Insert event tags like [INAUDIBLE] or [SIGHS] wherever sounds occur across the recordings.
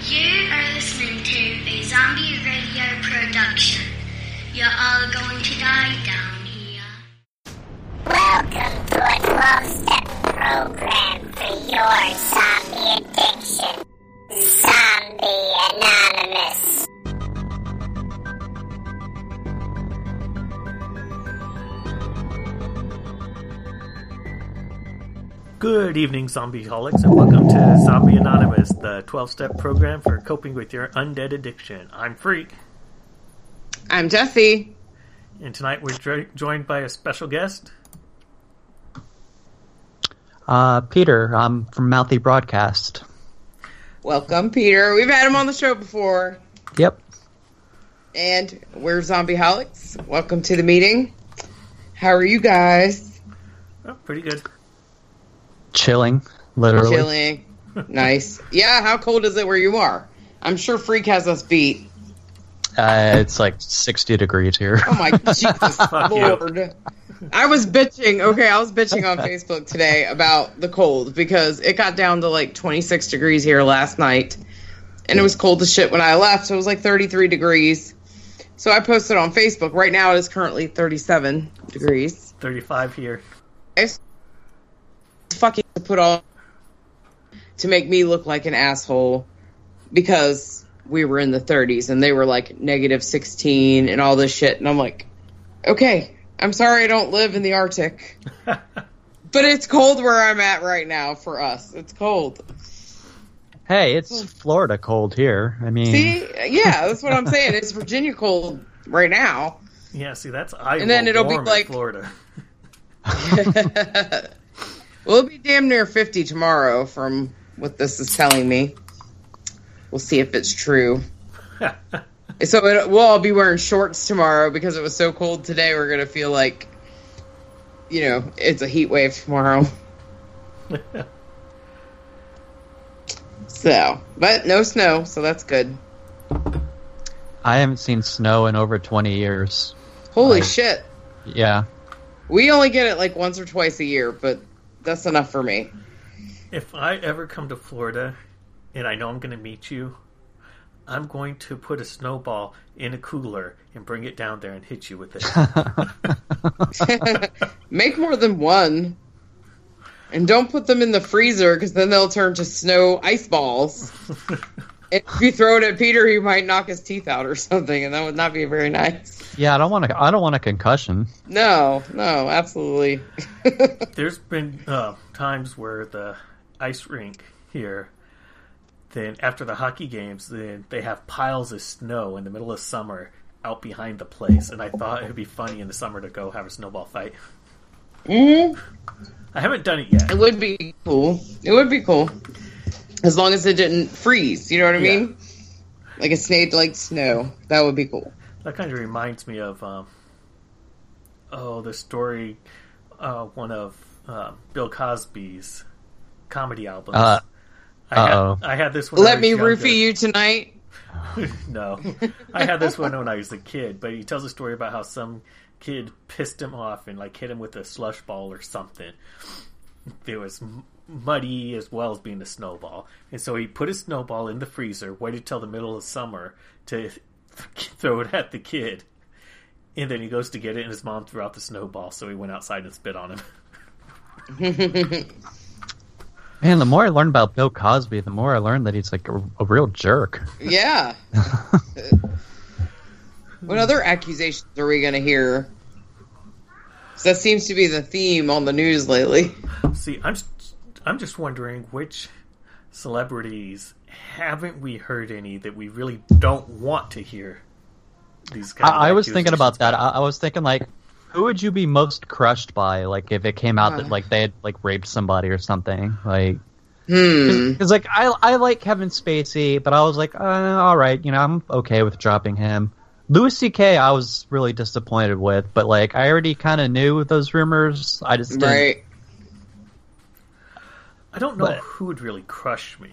You are listening to a zombie radio production. You're all going to die down here. Welcome to a 12 step program for your zombie addiction. Zombie Anonymous. Good evening, zombieholics, and welcome to Zombie Anonymous, the 12 step program for coping with your undead addiction. I'm Freak, I'm Jesse. and tonight we're jo- joined by a special guest. Uh, Peter, I'm from Mouthy Broadcast. Welcome, Peter. We've had him on the show before. Yep. And we're Zombie Holics. Welcome to the meeting. How are you guys? Oh, pretty good. Chilling, literally. Chilling. nice. Yeah, how cold is it where you are? I'm sure Freak has us beat. Uh, it's like 60 degrees here. Oh my [LAUGHS] Jesus Lord. I was bitching. Okay, I was bitching on Facebook today about the cold because it got down to like 26 degrees here last night. And it was cold as shit when I left. So it was like 33 degrees. So I posted on Facebook. Right now it is currently 37 degrees. 35 here. It's fucking to put on to make me look like an asshole because we were in the 30s and they were like negative 16 and all this shit. And I'm like, okay, I'm sorry I don't live in the Arctic. [LAUGHS] but it's cold where I'm at right now for us. It's cold. Hey, it's Florida cold here. I mean, See? [LAUGHS] Yeah, that's what I'm saying. It's Virginia cold right now. Yeah, see, that's Iowa And then it'll be warm in like- Florida. [LAUGHS] Well, it'll be damn near 50 tomorrow from what this is telling me. We'll see if it's true. [LAUGHS] so it, we'll all be wearing shorts tomorrow because it was so cold today. We're going to feel like, you know, it's a heat wave tomorrow. [LAUGHS] so, but no snow, so that's good. I haven't seen snow in over 20 years. Holy Like- shit. Yeah. We only get it like once or twice a year, but that's enough for me. If I ever come to Florida and I know I'm going to meet you, I'm going to put a snowball in a cooler and bring it down there and hit you with it. [LAUGHS] Make more than one. And don't put them in the freezer because then they'll turn to snow ice balls. [LAUGHS] if you throw it at Peter, he might knock his teeth out or something, and that would not be very nice. Yeah, I don't want to. I don't want a concussion. No, no, absolutely. [LAUGHS] There's been uh, times where the ice rink here, then after the hockey games, then they have piles of snow in the middle of summer out behind the place, and I thought it would be funny in the summer to go have a snowball fight. hmm I haven't done it yet. It would be cool. It would be cool. As long as it didn't freeze, you know what I Yeah. mean? Like it snowed like snow. That would be cool. That kind of reminds me of um, oh the story, uh, one of uh, Bill Cosby's comedy albums. Uh, I, had. I had this one. Let me was younger. roofie you tonight. [LAUGHS] no, I had this one when I was a kid, but he tells a story about how some kid pissed him off and like hit him with a slush ball or something. There was m- muddy as well as being a snowball, and so he put a snowball in the freezer, waited till the middle of summer to [LAUGHS] throw it at the kid, and then he goes to get it, and his mom threw out the snowball, so he went outside and spit on him. [LAUGHS] Man, the more I learn about Bill Cosby, the more I learn that he's like a, a real jerk. Yeah. [LAUGHS] what other accusations are we going to hear? that seems to be the theme on the news lately. See, I'm just, I'm just wondering which celebrities haven't we heard any that we really don't want to hear these kind of I, I was thinking about that. I, I was thinking like, who would you be most crushed by? Like if it came out Uh. that like they had like raped somebody or something. Like, Hmm. Because like I I like Kevin Spacey, but I was like, uh, all right, you know, I'm okay with dropping him. Louis C.K. I was really disappointed with, but like I already kind of knew those rumors. I just didn't. Right. I don't know But- who would really crush me.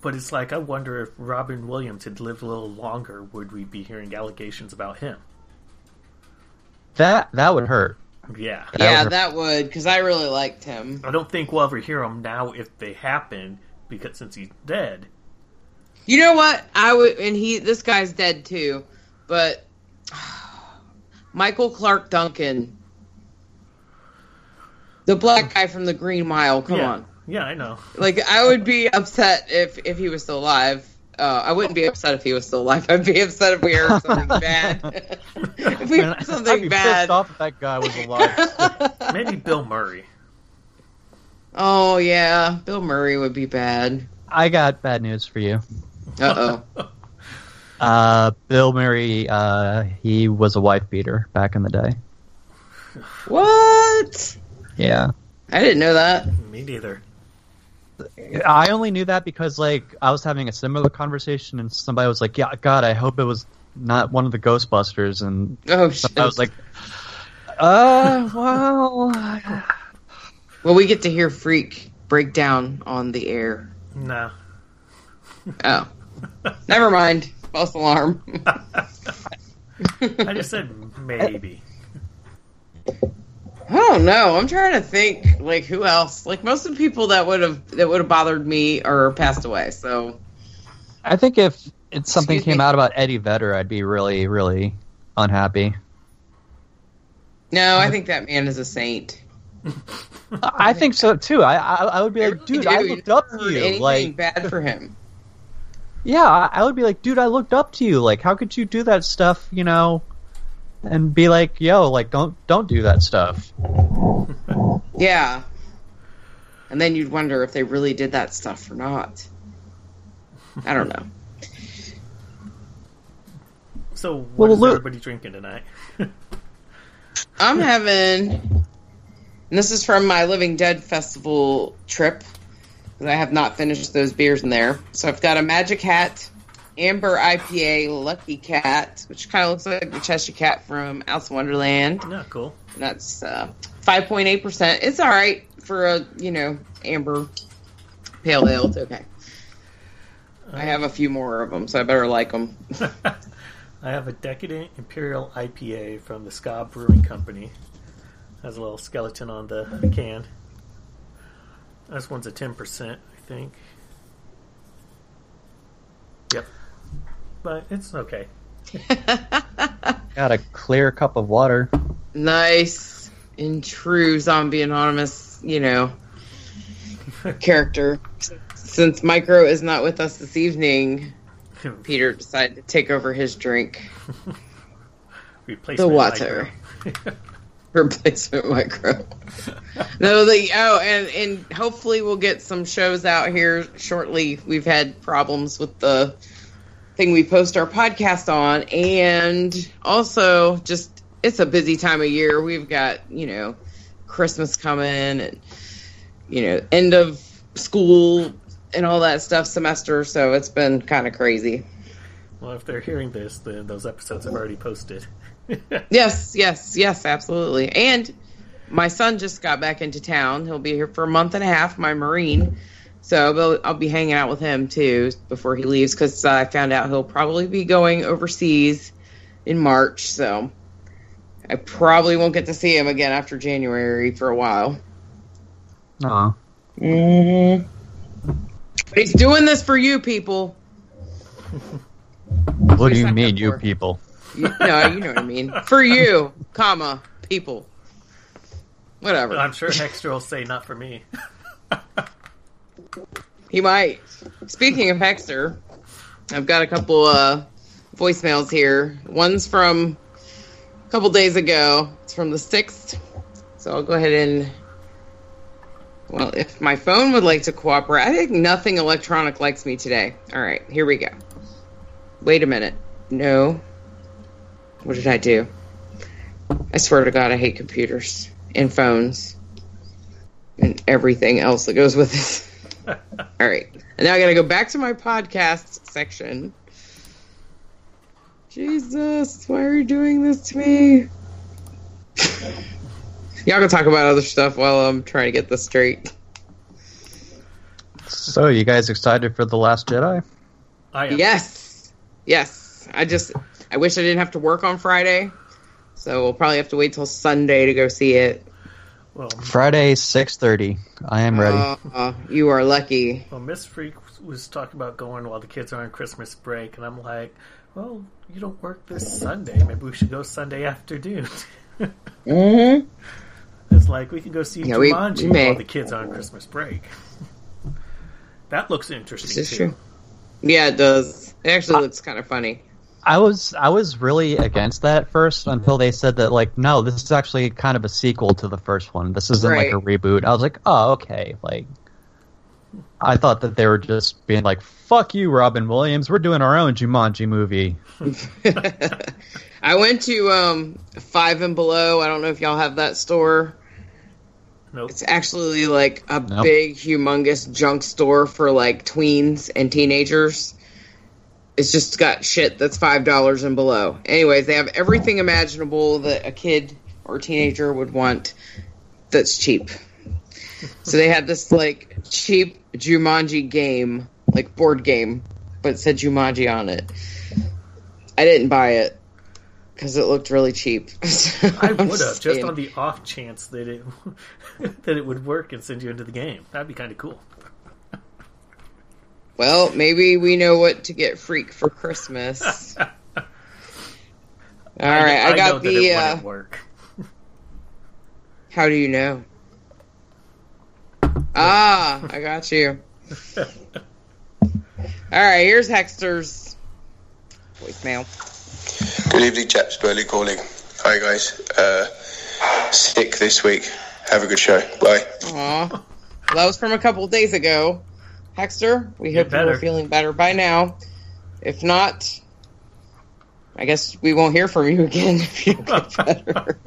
But it's like I wonder if Robin Williams had lived a little longer, would we be hearing allegations about him? That that would hurt. Yeah. That yeah, would- that would because I really liked him. I don't think we'll ever hear him now if they happen, because since he's dead. You know what? I would, and he. This guy's dead too, but [SIGHS] Michael Clarke Duncan, the black guy from the Green Mile. Come yeah. on, Yeah, I know. like I would be upset if if he was still alive. Uh, I wouldn't be upset if he was still alive. I'd be upset if we heard something [LAUGHS] bad. if we Man, heard I'd something be bad. pissed off if that guy was alive. [LAUGHS] Maybe Bill Murray. Oh yeah, Bill Murray would be bad. I got bad news for you. Uh oh. [LAUGHS] Uh, Bill Murray, uh, he was a wife beater back in the day. what? Yeah. I didn't know that. Me neither. I only knew that because like I was having a similar conversation and somebody was like, "Yeah, God, I hope it was not one of the Ghostbusters." And Oh shit. I was like, "Uh, well, well, we get to hear Freak break down on the air. No. Oh, never mind. False alarm. [LAUGHS] I just said maybe. I don't know. I'm trying to think. Like who else? Like most of the people that would have that would have bothered me are passed away. So I think if it's something Excuse came me? out about Eddie Vedder, I'd be really, really unhappy." no, I think that man is a saint. I think so too. I, I, I would be like, "Dude, I looked up to you." Like, bad for him? yeah, I I would be like, "Dude, I looked up to you. Like, how could you do that stuff?" You know, and be like, "Yo, like, don't don't do that stuff." Yeah. And then you'd wonder if they really did that stuff or not. I don't know. So, what Well, is look- everybody drinking tonight? [LAUGHS] I'm having, and this is from my Living Dead Festival trip, because I have not finished those beers in there. So I've got a Magic Hat, Amber IPA, Lucky Kat, which kind of looks like the Cheshire Cat from Alice in Wonderland. No, cool. That's uh, 5.8%. It's all right for a, you know, amber pale ale. It's okay. I have a few more of them, so I better like them. [LAUGHS] I have a Decadent Imperial IPA from the Ska Brewing Company. Has a little skeleton on the, the can. This one's a 10%, I think. Yep. But it's okay. [LAUGHS] Got a clear cup of water. nice in true zombie anonymous you know [LAUGHS] character since micro is not with us this evening [LAUGHS] peter decided to take over his drink Replacement the water micro. replacement micro no the oh and and hopefully we'll get some shows out here shortly we've had problems with the thing we post our podcast on and also just it's a busy time of year we've got you know christmas coming and you know end of school and all that stuff semester so it's been kind of crazy Well, if they're hearing this, then those episodes have already posted. [LAUGHS] Yes, yes, yes, absolutely. And my son just got back into town. He'll be here for a month and a half, my Marine. So I'll, I'll be hanging out with him too before he leaves because I found out he'll probably be going overseas in March. So I probably won't get to see him again after January for a while. Aw. Mm-hmm. But he's doing this for you people. [LAUGHS] What do you mean, you people? You, no, you know what I mean. For you, comma, people. Whatever. I'm sure Hexter will say, not for me. [LAUGHS] He might. Speaking of Hexter, I've got a couple uh, voicemails here. One's from a couple days ago. It's from the 6th. So I'll go ahead and. Well, if my phone would like to cooperate, I think nothing electronic likes me today. All right, here we go. Wait a minute. No. What did I do? I swear to God, I hate computers and phones. and everything else that goes with it. [LAUGHS] All right. And now I got to go back to my podcast section. Jesus, why are you doing this to me? Y'all can talk about other stuff while I'm trying to get this straight. So, you guys excited for The Last Jedi? I am. Yes. Yes. I just, I wish I didn't have to work on Friday. So we'll probably have to wait till Sunday to go see it. Well, Friday, 6.30. I am ready. Uh, you are lucky. well, Miss Freak was talking about going while the kids are on Christmas break, and I'm like, well, you don't work this Sunday. Maybe we should go Sunday afternoon. [LAUGHS] Mm-hmm. it's like we can go see Yeah, Jumanji we may. while the kids are on Christmas break. [LAUGHS] that looks interesting This is too. true. Yeah, it does. It actually looks kind of funny. I was I was really against that at first until they said that like no, this is actually kind of a sequel to the first one. This isn't like a reboot. I was like, oh okay. Like I thought that they were just being like, fuck you, Robin Williams. We're doing our own Jumanji movie. [LAUGHS] I went to um, Five and Below. I don't know if y'all have that store. Nope. It's actually like a Nope. big, humongous junk store for like tweens and teenagers. It's just got shit that's five dollars and below. Anyways, they have everything imaginable that a kid or teenager would want that's cheap. So they had this like cheap Jumanji game, like board game, but it said Jumanji on it. I didn't buy it because it looked really cheap. [LAUGHS] I would have just on the off chance that it [LAUGHS] that it would work and send you into the game. That'd be kind of cool. Well, maybe we know what to get Freak for Christmas. [LAUGHS] All right, I, know got that the. it Uh, work. how do you know? [LAUGHS] Ah, I got you. [LAUGHS] All right, here's Hexter's voicemail. Good evening, chaps. Burley calling. Hi, guys. Uh, sick this week. Have a good show. Bye. Aw, that was from a couple days ago. Hexter, we Get hope you're feeling better by now. If not, I guess we won't hear from you again [LAUGHS] if you get [LAUGHS] better.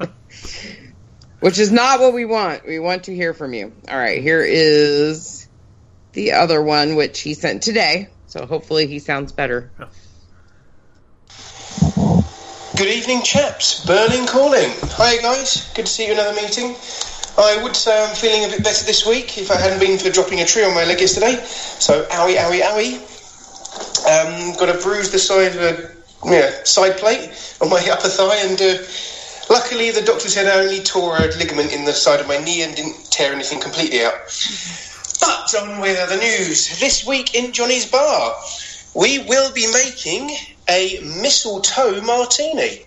Which is not what we want. We want to hear from you. All right, here is the other one, which he sent today. So hopefully he sounds better. Good evening, chaps. Berlin calling. Hi, guys. Good to see you in another meeting. I would say I'm feeling a bit better this week if I hadn't been for dropping a tree on my leg yesterday. So, owie, owie, owie. Um, got a bruise the side of a yeah, side plate on my [LAUGHS] upper thigh, and uh, luckily the doctor said I only tore a ligament in the side of my knee and didn't tear anything completely out. [LAUGHS] But on with other news. This week in Johnny's Bar, we will be making a mistletoe martini.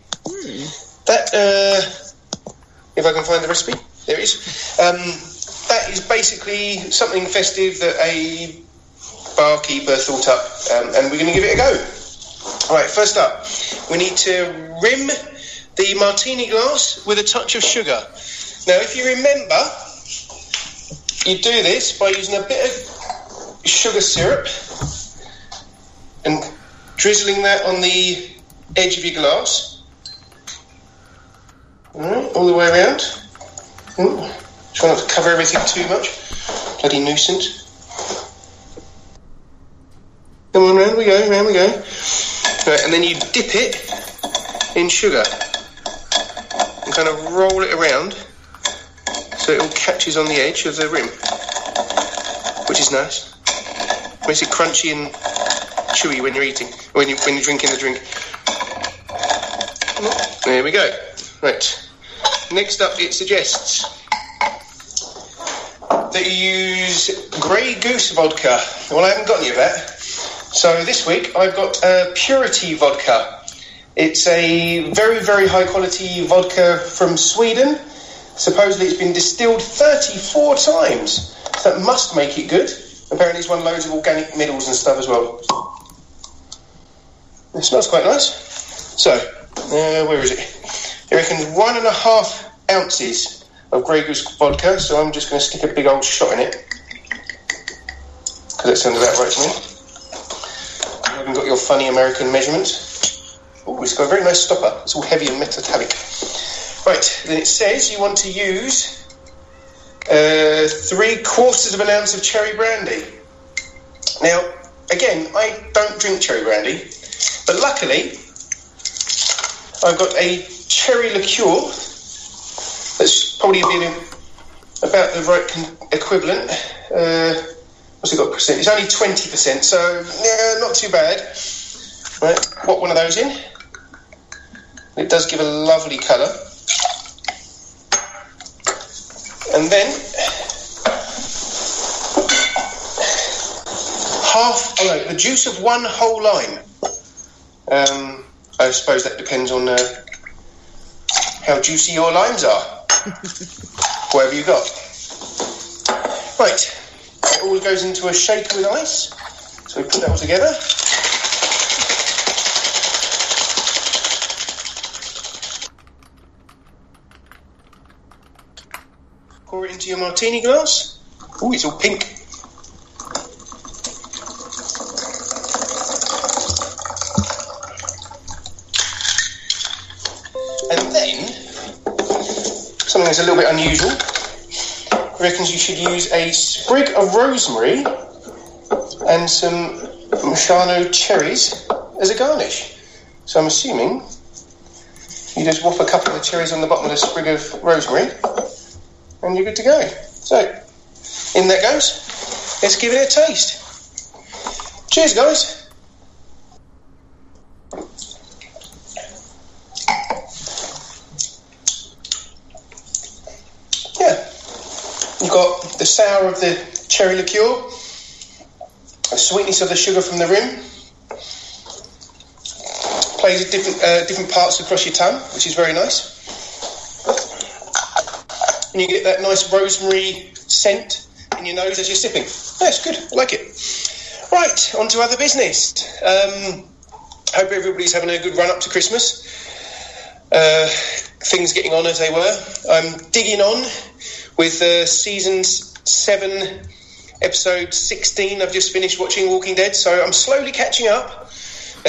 That, uh, if I can find the recipe, there is. Um, that is basically something festive that a barkeeper thought up, um, and we're going to give it a go. All right, first up, we need to rim the martini glass with a touch of sugar. Now, if you remember, you do this by using a bit of sugar syrup and drizzling that on the edge of your glass. All, right, all the way around. Ooh, try not to cover everything too much. Bloody nuisance. Come on, round we go, round we go. Right, and then you dip it in sugar and kind of roll it around so it all catches on the edge of the rim, which is nice. Makes it crunchy and chewy when you're eating, when you when you're drinking the drink. There we go. Right. Next up, it suggests that you use Grey Goose vodka. Well, I haven't got any of that. So this week I've got uh, Purity vodka. It's a very, very high quality vodka from Sweden. Supposedly it's been distilled 34 times. So that must make it good. Apparently it's won loads of organic medals and stuff as well. It smells quite nice. So, uh, where is it? It reckons one and a half ounces of Grey Goose vodka, so I'm just going to stick a big old shot in it. Because that sounds about right to me. You haven't got your funny American measurements. Oh, it's got a very nice stopper. It's all heavy and metallic. Right, then it says you want to use uh, three quarters of an ounce of cherry brandy. Now, again, I don't drink cherry brandy, but luckily, I've got a cherry liqueur that's probably been about the right con- equivalent. Uh, what's it got percent? It's only 20%, so yeah, not too bad. Right, pop one of those in. It does give a lovely colour. And then half, oh no, the juice of one whole lime. Um, I suppose that depends on uh, how juicy your limes are. [LAUGHS] Whatever you got. Right, it all goes into a shaker with ice. So we put that all together. Pour it into your martini glass. Oh, it's all pink. Something that's a little bit unusual, reckons you should use a sprig of rosemary and some Maraschino cherries as a garnish. So I'm assuming you just whop a couple of cherries on the bottom of the sprig of rosemary and you're good to go. So, in that goes. Let's give it a taste. Cheers, guys. Yeah. You've got the sour of the cherry liqueur, the sweetness of the sugar from the rim. Plays different, uh, different parts across your tongue, which is very nice and you get that nice rosemary scent in your nose as you're sipping. That's good. I like it. Right, on to other business. Um, hope everybody's having a good run up to Christmas. Uh, things getting on as they were. I'm digging on with uh, season seven, episode 16. I've just finished watching Walking Dead, so I'm slowly catching up. [LAUGHS]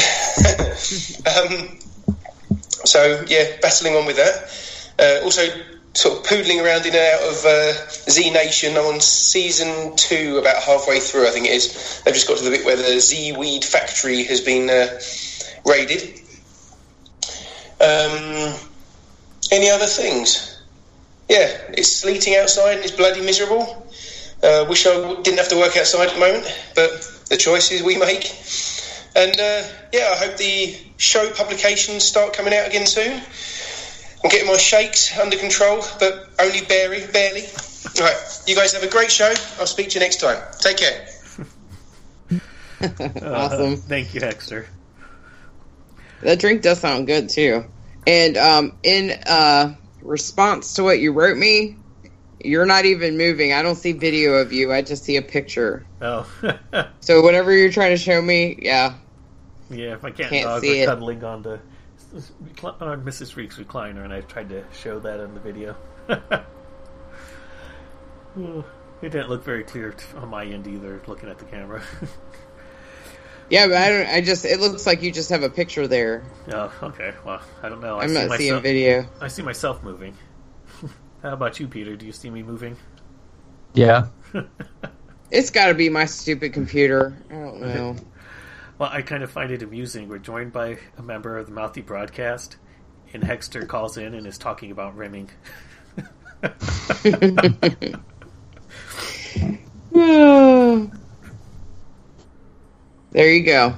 um, so, yeah, battling on with that. Uh, also, sort of poodling around in and out of uh, Z Nation. I'm on season two, about halfway through, I think it is. They've just got to the bit where the Z Weed factory has been uh, raided. Um, any other things? Yeah, it's sleeting outside and it's bloody miserable. Uh, wish I didn't have to work outside at the moment, but the choices we make. And uh, yeah, I hope the show publications start coming out again soon. I'm getting my shakes under control, but only barely. barely. All right, you guys have a great show. I'll speak to you next time. Take care. [LAUGHS] awesome. thank you, Hexter. That drink does sound good too. And um, in uh, response to what you wrote me, you're not even moving. I don't see video of you. I just see a picture. Oh, [LAUGHS] So whatever you're trying to show me, yeah. yeah. My cat Can't and dog see were it. cuddling on the on Mrs. Freak's recliner, and I tried to show that in the video. [LAUGHS] It didn't look very clear on my end either, looking at the camera. [LAUGHS] Yeah, but I don't. I just. It looks like you just have a picture there. oh, okay. Well, I don't know. I I'm see not seeing video. I see myself moving. How about you, Peter? Do you see me moving? Yeah. [LAUGHS] It's got to be my stupid computer. I don't [LAUGHS] know. Well, I kind of find it amusing. We're joined by a member of the Mouthy Broadcast, and Hexter calls in and is talking about rimming. [LAUGHS] [SIGHS] there you go.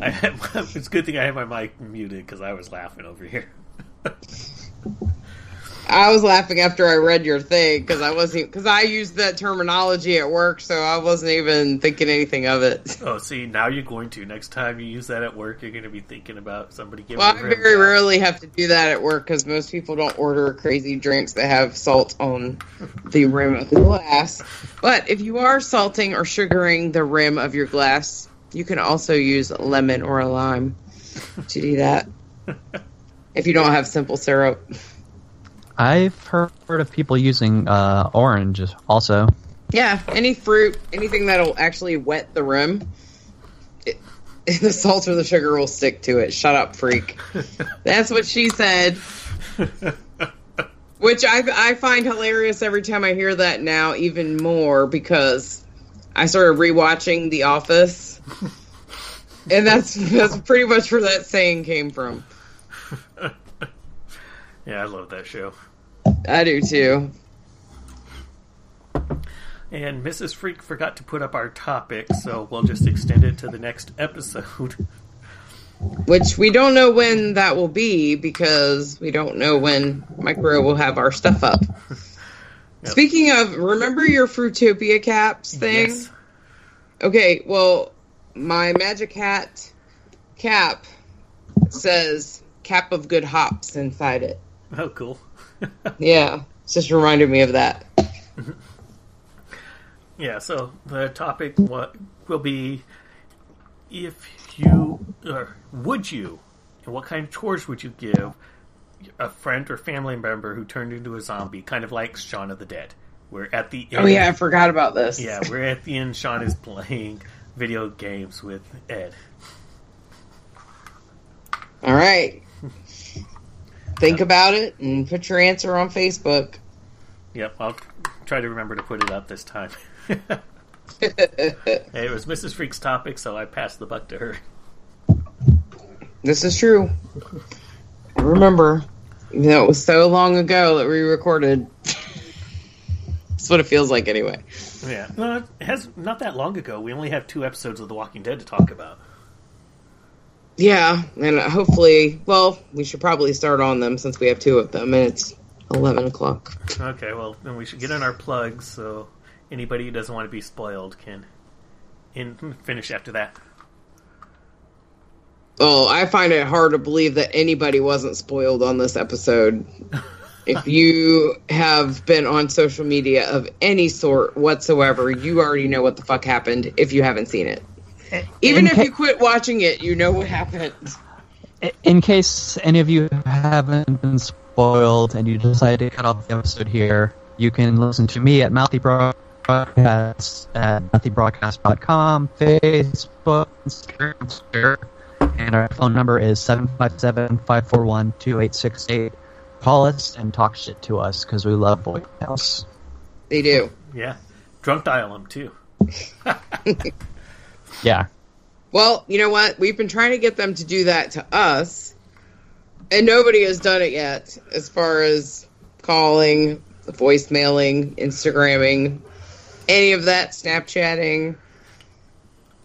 I had, it's a good thing I had my mic muted because I was laughing over here. I was laughing after I read your thing because I wasn't because I used that terminology at work, so I wasn't even thinking anything of it. [LAUGHS] Oh, see, now you're going to. Next time you use that at work, you're going to be thinking about somebody giving Well, I very rarely have to do that at work because most people don't order crazy drinks that have salt on the rim of the glass. But if you are salting or sugaring the rim of your glass, you can also use lemon or a lime to do that. [LAUGHS] if you don't have simple syrup. I've heard of people using uh, orange also. Yeah, any fruit, anything that'll actually wet the rim, it, [LAUGHS] the salt or the sugar will stick to it. Shut up, freak. [LAUGHS] That's what she said. [LAUGHS] Which I I find hilarious every time I hear that now, even more because I started rewatching The Office, and that's that's pretty much where that saying came from. [LAUGHS] Yeah, I love that show. I do too. And Mrs. Freak forgot to put up our topic, so we'll just extend it to the next episode. [LAUGHS] Which we don't know when that will be because we don't know when Micro will have our stuff up. [LAUGHS] Speaking of, remember your Fruitopia caps thing? Yes. Okay, well, my Magic Hat cap says cap of good hops inside it. Oh, cool. [LAUGHS] Yeah, it's just reminded me of that. [LAUGHS] Yeah, so the topic what will be if you or would you and what kind of chores would you give a friend or family member who turned into a zombie, kind of like Shaun of the Dead. We're at the end. Oh yeah, I forgot about this. Yeah, we're at the end. Shaun is playing video games with Ed. All right. Think about it and put your answer on Facebook. Yep, I'll try to remember to put it up this time. [LAUGHS] it was Mrs. Freak's topic, so I passed the buck to her. This is true. I remember, though it was so long ago that we recorded. [LAUGHS] That's what it feels like, anyway. Yeah, no, it has not that long ago. We only have two episodes of The Walking Dead to talk about. Yeah, and hopefully, well, we should probably start on them since we have two of them, and it's eleven o'clock. Okay, well, then we should get in our plugs so anybody who doesn't want to be spoiled can in finish after that. Oh, I find it hard to believe that anybody wasn't spoiled on this episode. [LAUGHS] if you have been on social media of any sort whatsoever, you already know what the fuck happened if you haven't seen it. Even In if ca- you quit watching it, you know what happened. In case any of you haven't been spoiled and you decide to cut off the episode here, you can listen to me at Mouthy Broadcast at mouthybroadcast.com, Facebook, Instagram, Twitter, and our phone number is 757-541-2868. Call us and talk shit to us because we love voicemails. They do. Yeah, drunk dial them too. [LAUGHS] [LAUGHS] Yeah. Well, you know what? We've been trying to get them to do that to us, and nobody has done it yet as far as calling, voicemailing, Instagramming, any of that, Snapchatting.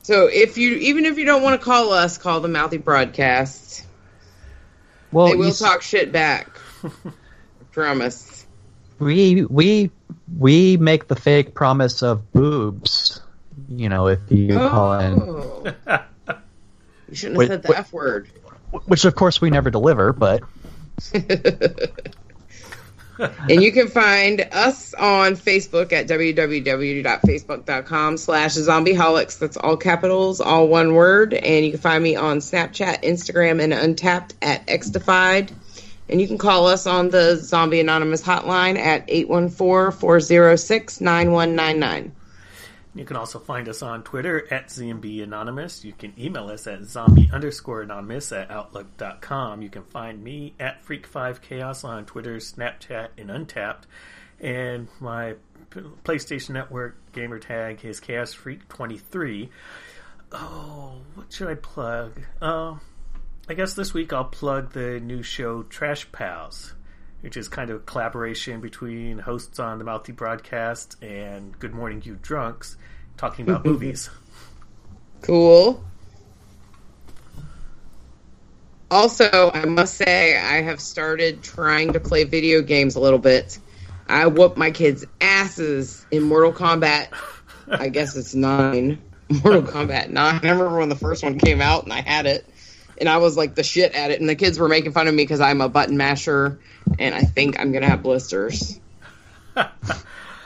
So if you even if you don't want to call us, call the Mouthy Broadcast. Well, they will s- talk shit back. I [LAUGHS] promise. we we we make the fake promise of boobs. You know, if you oh. call in, Oh. [LAUGHS] You shouldn't have Wait, said the. F word. which of course we never deliver, but [LAUGHS] and you can find us on Facebook at www.facebook.com slash zombieholics. That's all capitals, all one word. And you can find me on Snapchat, Instagram, and Untappd at Xdefied. And you can call us on the Zombie Anonymous hotline at 814-406-9199. You can also find us on Twitter at ZMB Anonymous. You can email us at zombie underscore anonymous at outlook.com. You can find me at Freak5Chaos on Twitter, Snapchat, and Untappd. And my PlayStation Network gamer tag is Chaos Freak 23. Oh, what should I plug? Uh, I guess this week I'll plug the new show Trash Pals, which is kind of a collaboration between hosts on the Mouthy Broadcast and Good Morning You Drunks, talking about [LAUGHS] movies. Cool. Also, I must say, I have started trying to play video games a little bit. I whoop my kids' asses in Mortal Kombat. I guess it's nine. [LAUGHS] Mortal Kombat nine. I remember when the first one came out and I had it, and I was like the shit at it, and the kids were making fun of me because I'm a button masher, and I think I'm gonna have blisters. [LAUGHS] and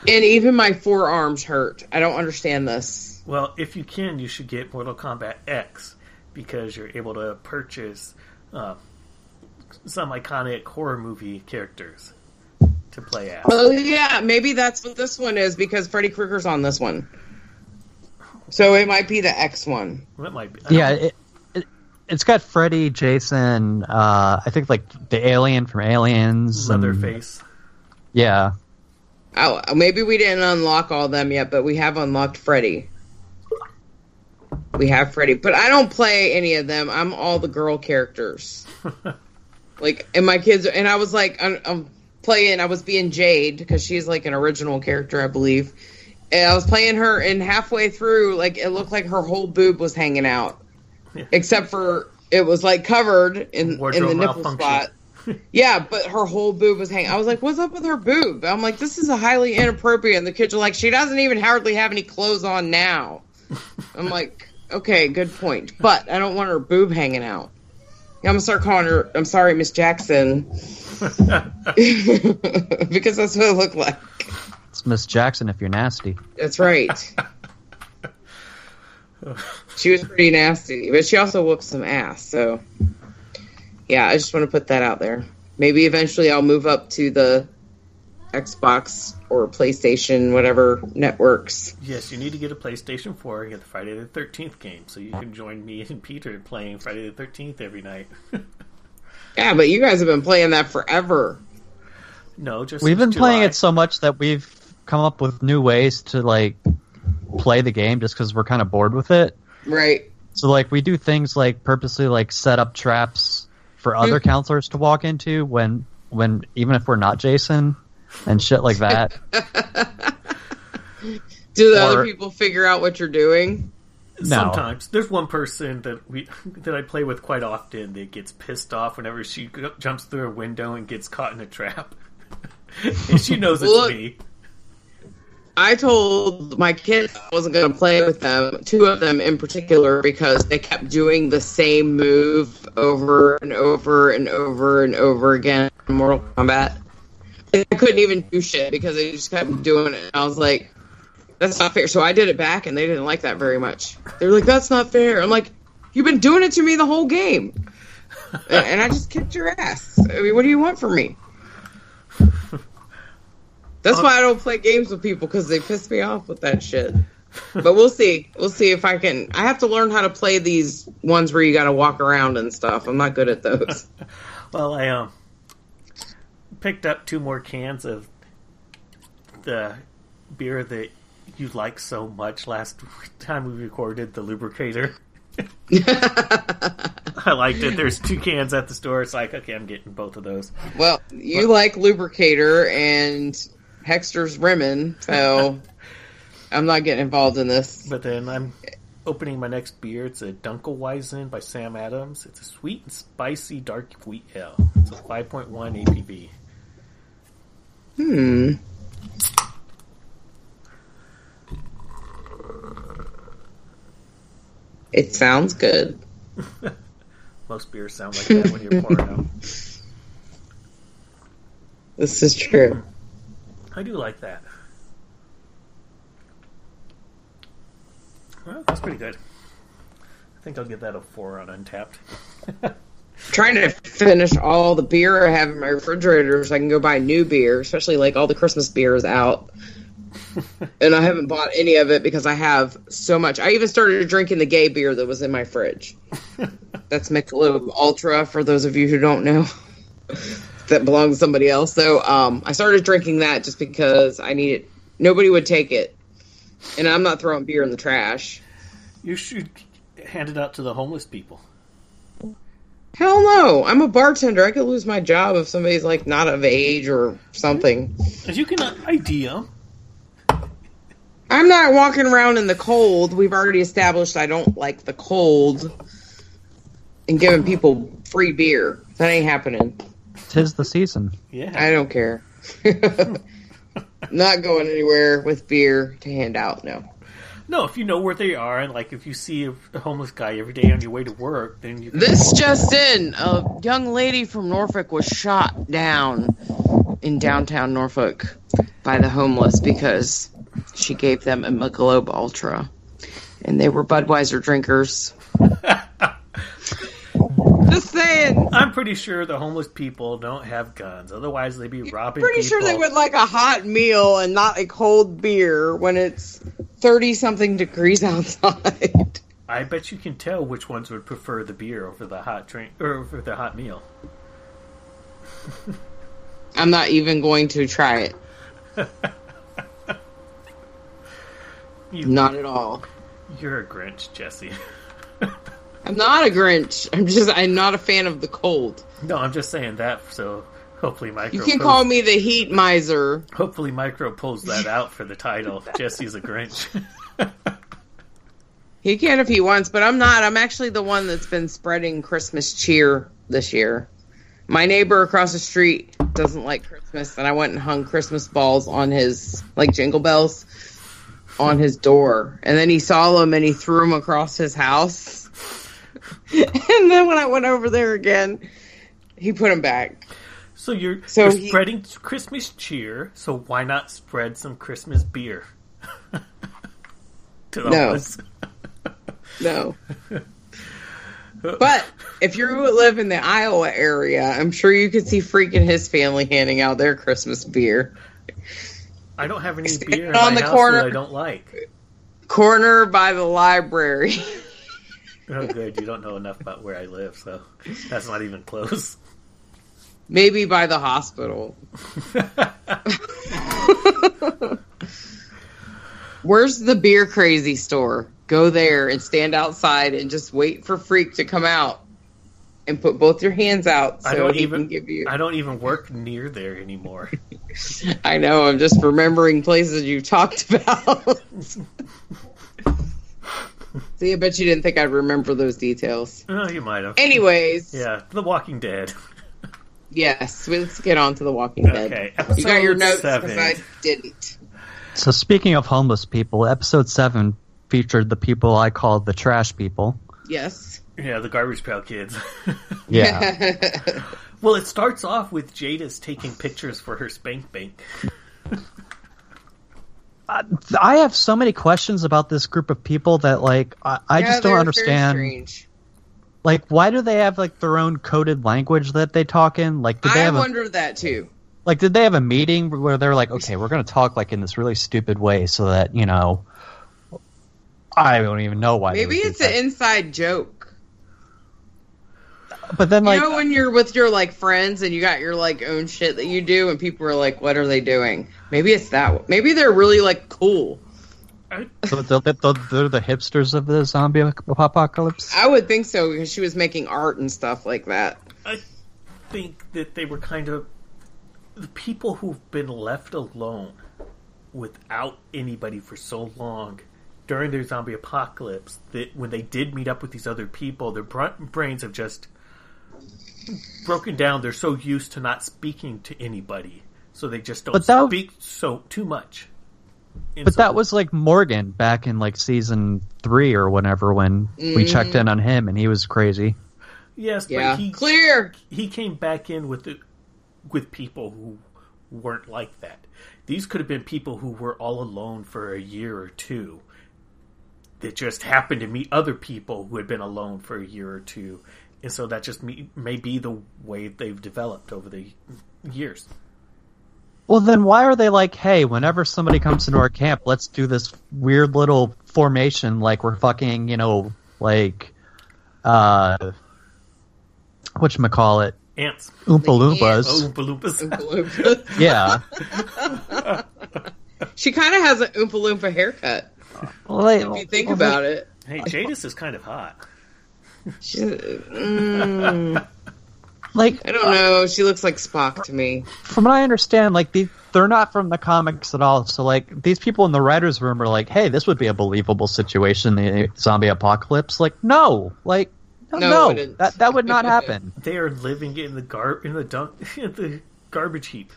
even my forearms hurt. I don't understand this. Well, if you can, you should get Mortal Kombat X because you're able to purchase uh, some iconic horror movie characters to play as. Oh yeah, maybe that's what this one is because Freddy Krueger's on this one. So it might be the X one. That might be. Yeah, it, it it's got Freddy, Jason, uh, I think like the alien from Aliens, and- Leatherface. Yeah. Oh, maybe we didn't unlock all of them yet, but we have unlocked Freddy. We have Freddy, but I don't play any of them. I'm all the girl characters. [LAUGHS] like, and my kids, and I was like, I'm, I'm playing. I was being Jade because she's like an original character, I believe. And I was playing her, and halfway through, like it looked like her whole boob was hanging out, except for it was like covered in in the nipple spot. [LAUGHS] Yeah, but her whole boob was hanging. I was like, "What's up with her boob?" I'm like, "This is a highly inappropriate." And the kids are like, "She doesn't even hardly have any clothes on now." I'm [LAUGHS] like, "Okay, good point." But I don't want her boob hanging out. I'm gonna start calling her. I'm sorry, Miss Jackson, [LAUGHS] because that's what it looked like. It's Miss Jackson if you're nasty. That's right. She was pretty nasty, but she also whooped some ass. So, yeah, I just want to put that out there. Maybe eventually I'll move up to the Xbox or PlayStation, whatever networks. Yes, you need to get a PlayStation 4 and get the Friday the 13th game so you can join me and Peter playing Friday the 13th every night. [LAUGHS] Yeah, but you guys have been playing that forever. no, just We've been since playing it so much that we've come up with new ways to like play the game just because we're kind of bored with it. Right. So like we do things like purposely like set up traps for other mm. counselors to walk into when when even if we're not Jason and shit like that. [LAUGHS] Do the other people figure out what you're doing? No. Sometimes there's one person that we [LAUGHS] that I play with quite often that gets pissed off whenever she jumps through a window and gets caught in a trap, [LAUGHS] and she knows it's Look. me. I told my kids I wasn't going to play with them, two of them in particular, because they kept doing the same move over and over and over and over again in Mortal Kombat. I couldn't even do shit because they just kept doing it. And I was like, that's not fair. So I did it back, and they didn't like that very much. They were like, that's not fair. I'm like, you've been doing it to me the whole game. and [LAUGHS] and I just kicked your ass. I mean, what do you want from me? [LAUGHS] That's why I don't play games with people because they piss me off with that shit. But we'll see. We'll see if I can. I have to learn how to play these ones where you got to walk around and stuff. I'm not good at those. [LAUGHS] Well, I um picked up two more cans of the beer that you liked so much last [LAUGHS] time we recorded the lubricator. [LAUGHS] I liked it. There's two cans at the store. It's like, okay, I'm getting both of those. Well, you like lubricator and Hexter's Rimmon, so [LAUGHS] I'm not getting involved in this. But then I'm opening my next beer. It's a Dunkelweizen by Sam Adams. It's a sweet and spicy dark wheat ale. It's a 5.1 ABV. Hmm. It sounds good. [LAUGHS] Most beers sound like that when you're pouring them. [LAUGHS] This is true. I do like that. Well, that's pretty good. I think I'll give that a four on Untappd. [LAUGHS] trying to finish all the beer I have in my refrigerator so I can go buy new beer, especially like all the Christmas beer is out. [LAUGHS] and I haven't bought any of it because I have so much. I even started drinking the gay beer that was in my fridge. [LAUGHS] That's Michelob Ultra for those of you who don't know. That belongs to somebody else. So um, I started drinking that just because I needed. Nobody would take it, and I'm not throwing beer in the trash. You should hand it out to the homeless people. Hell no! I'm a bartender. I could lose my job if somebody's like not of age or something. As you can ID them. I'm not walking around in the cold. We've already established I don't like the cold and giving people free beer. That ain't happening. Tis the season. Yeah. I don't care. [LAUGHS] not going anywhere with beer to hand out. No. No, if you know where they are, and like if you see a, a homeless guy every day on your way to work, then you can. This just in: a young lady from Norfolk was shot down in downtown Norfolk by the homeless because she gave them a Michelob Ultra, and they were Budweiser drinkers. [LAUGHS] Just saying. I'm pretty sure the homeless people don't have guns. Otherwise, they'd be robbing Pretty people. sure they would like a hot meal and not a cold beer when it's thirty something degrees [LAUGHS] outside. I bet you can tell which ones would prefer the beer over the hot drink or over the hot meal. [LAUGHS] I'm not even going to try it. [LAUGHS] You, Not at all. You're a Grinch, Jesse. I'm not a Grinch. I'm just I'm not a fan of the cold. No, I'm just saying that. So hopefully, micro. You can pulls- call me the heat miser. Hopefully, micro pulls that [LAUGHS] out for the title. Jesse's a Grinch. [LAUGHS] He can if he wants, but I'm not. I'm actually the one that's been spreading Christmas cheer this year. My neighbor across the street doesn't like Christmas, and I went and hung Christmas balls on his, like jingle bells, on his door. And then he saw them and he threw them across his house. [LAUGHS] and then when I went over there again, he put them back. so you're So you're he- spreading Christmas cheer. So why not spread some Christmas beer? [LAUGHS] to the No. [LAUGHS] No. But if you live in the Iowa area, I'm sure you could see Freak and his family handing out their Christmas beer. I don't have any beer on the corner. I don't like. Corner by the library. Oh, good. You don't know enough about where I live, so that's not even close. Maybe by the hospital. [LAUGHS] Where's the beer crazy store? Go there and stand outside and just wait for Freak to come out and put both your hands out so I don't he even can give you. I don't even work near there anymore. [LAUGHS] I know. I'm just remembering places you talked about. [LAUGHS] [LAUGHS] See, I bet you didn't think I'd remember those details. oh, you might have. Anyways, [LAUGHS] Yeah, The Walking Dead. yes, let's get on to The Walking Dead. Okay, you got your notes because I didn't. So speaking of homeless people, episode seven featured the people I called the trash people. Yes. Yeah, the garbage pail kids. [LAUGHS] Yeah. well, it starts off with Jadis taking pictures for her spank bank. I have so many questions about this group of people that like I, I Yeah, just don't understand. Like, why do they have like their own coded language that they talk in? Like, did they I have a, that too. like did they have a meeting where they're like, okay, we're going to talk like in this really stupid way so that you know, I don't even know why. Maybe it's an inside joke. But then like, you know when you're with your like friends and you got your like own shit that you do and people are like, "What are they doing?" Maybe it's that. Maybe they're really like cool. so they're, they're, they're the hipsters of the zombie apocalypse. I would think so because she was making art and stuff like that. I think that they were kind of the people who've been left alone without anybody for so long during their zombie apocalypse that when they did meet up with these other people, their br- brains have just broken down. They're so used to not speaking to anybody, so they just don't But that- speak so too much. And But so- that was like Morgan back in like season three or whenever when we mm. checked in on him and he was crazy. yes, Yeah, but he clear. he came back in with the, with people who weren't like that. These could have been people who were all alone for a year or two that just happened to meet other people who had been alone for a year or two. And so that just me, may be the way they've developed over the years. Well, then why are they like, hey, whenever somebody comes into our camp, let's do this weird little formation like we're fucking, you know, like, uh, whatchamacallit, Ants. Oompa Loompas. Oh, Loompas. Oompa [LAUGHS] Loompas. Yeah. She kind of has an Oompa Loompa haircut. Well, they- If you think well, about it, Hey, Jadis is kind of hot. She, mm, like, I don't know. She looks like Spock to me. from what I understand, like, the, they're not from the comics at all. So, like, these people in the writer's room are like, hey, this would be a believable situation, the zombie apocalypse. Like, no. Like, no, No, no, that, that would not happen. [LAUGHS] They are living in the gar in the dump [LAUGHS] in the garbage heap.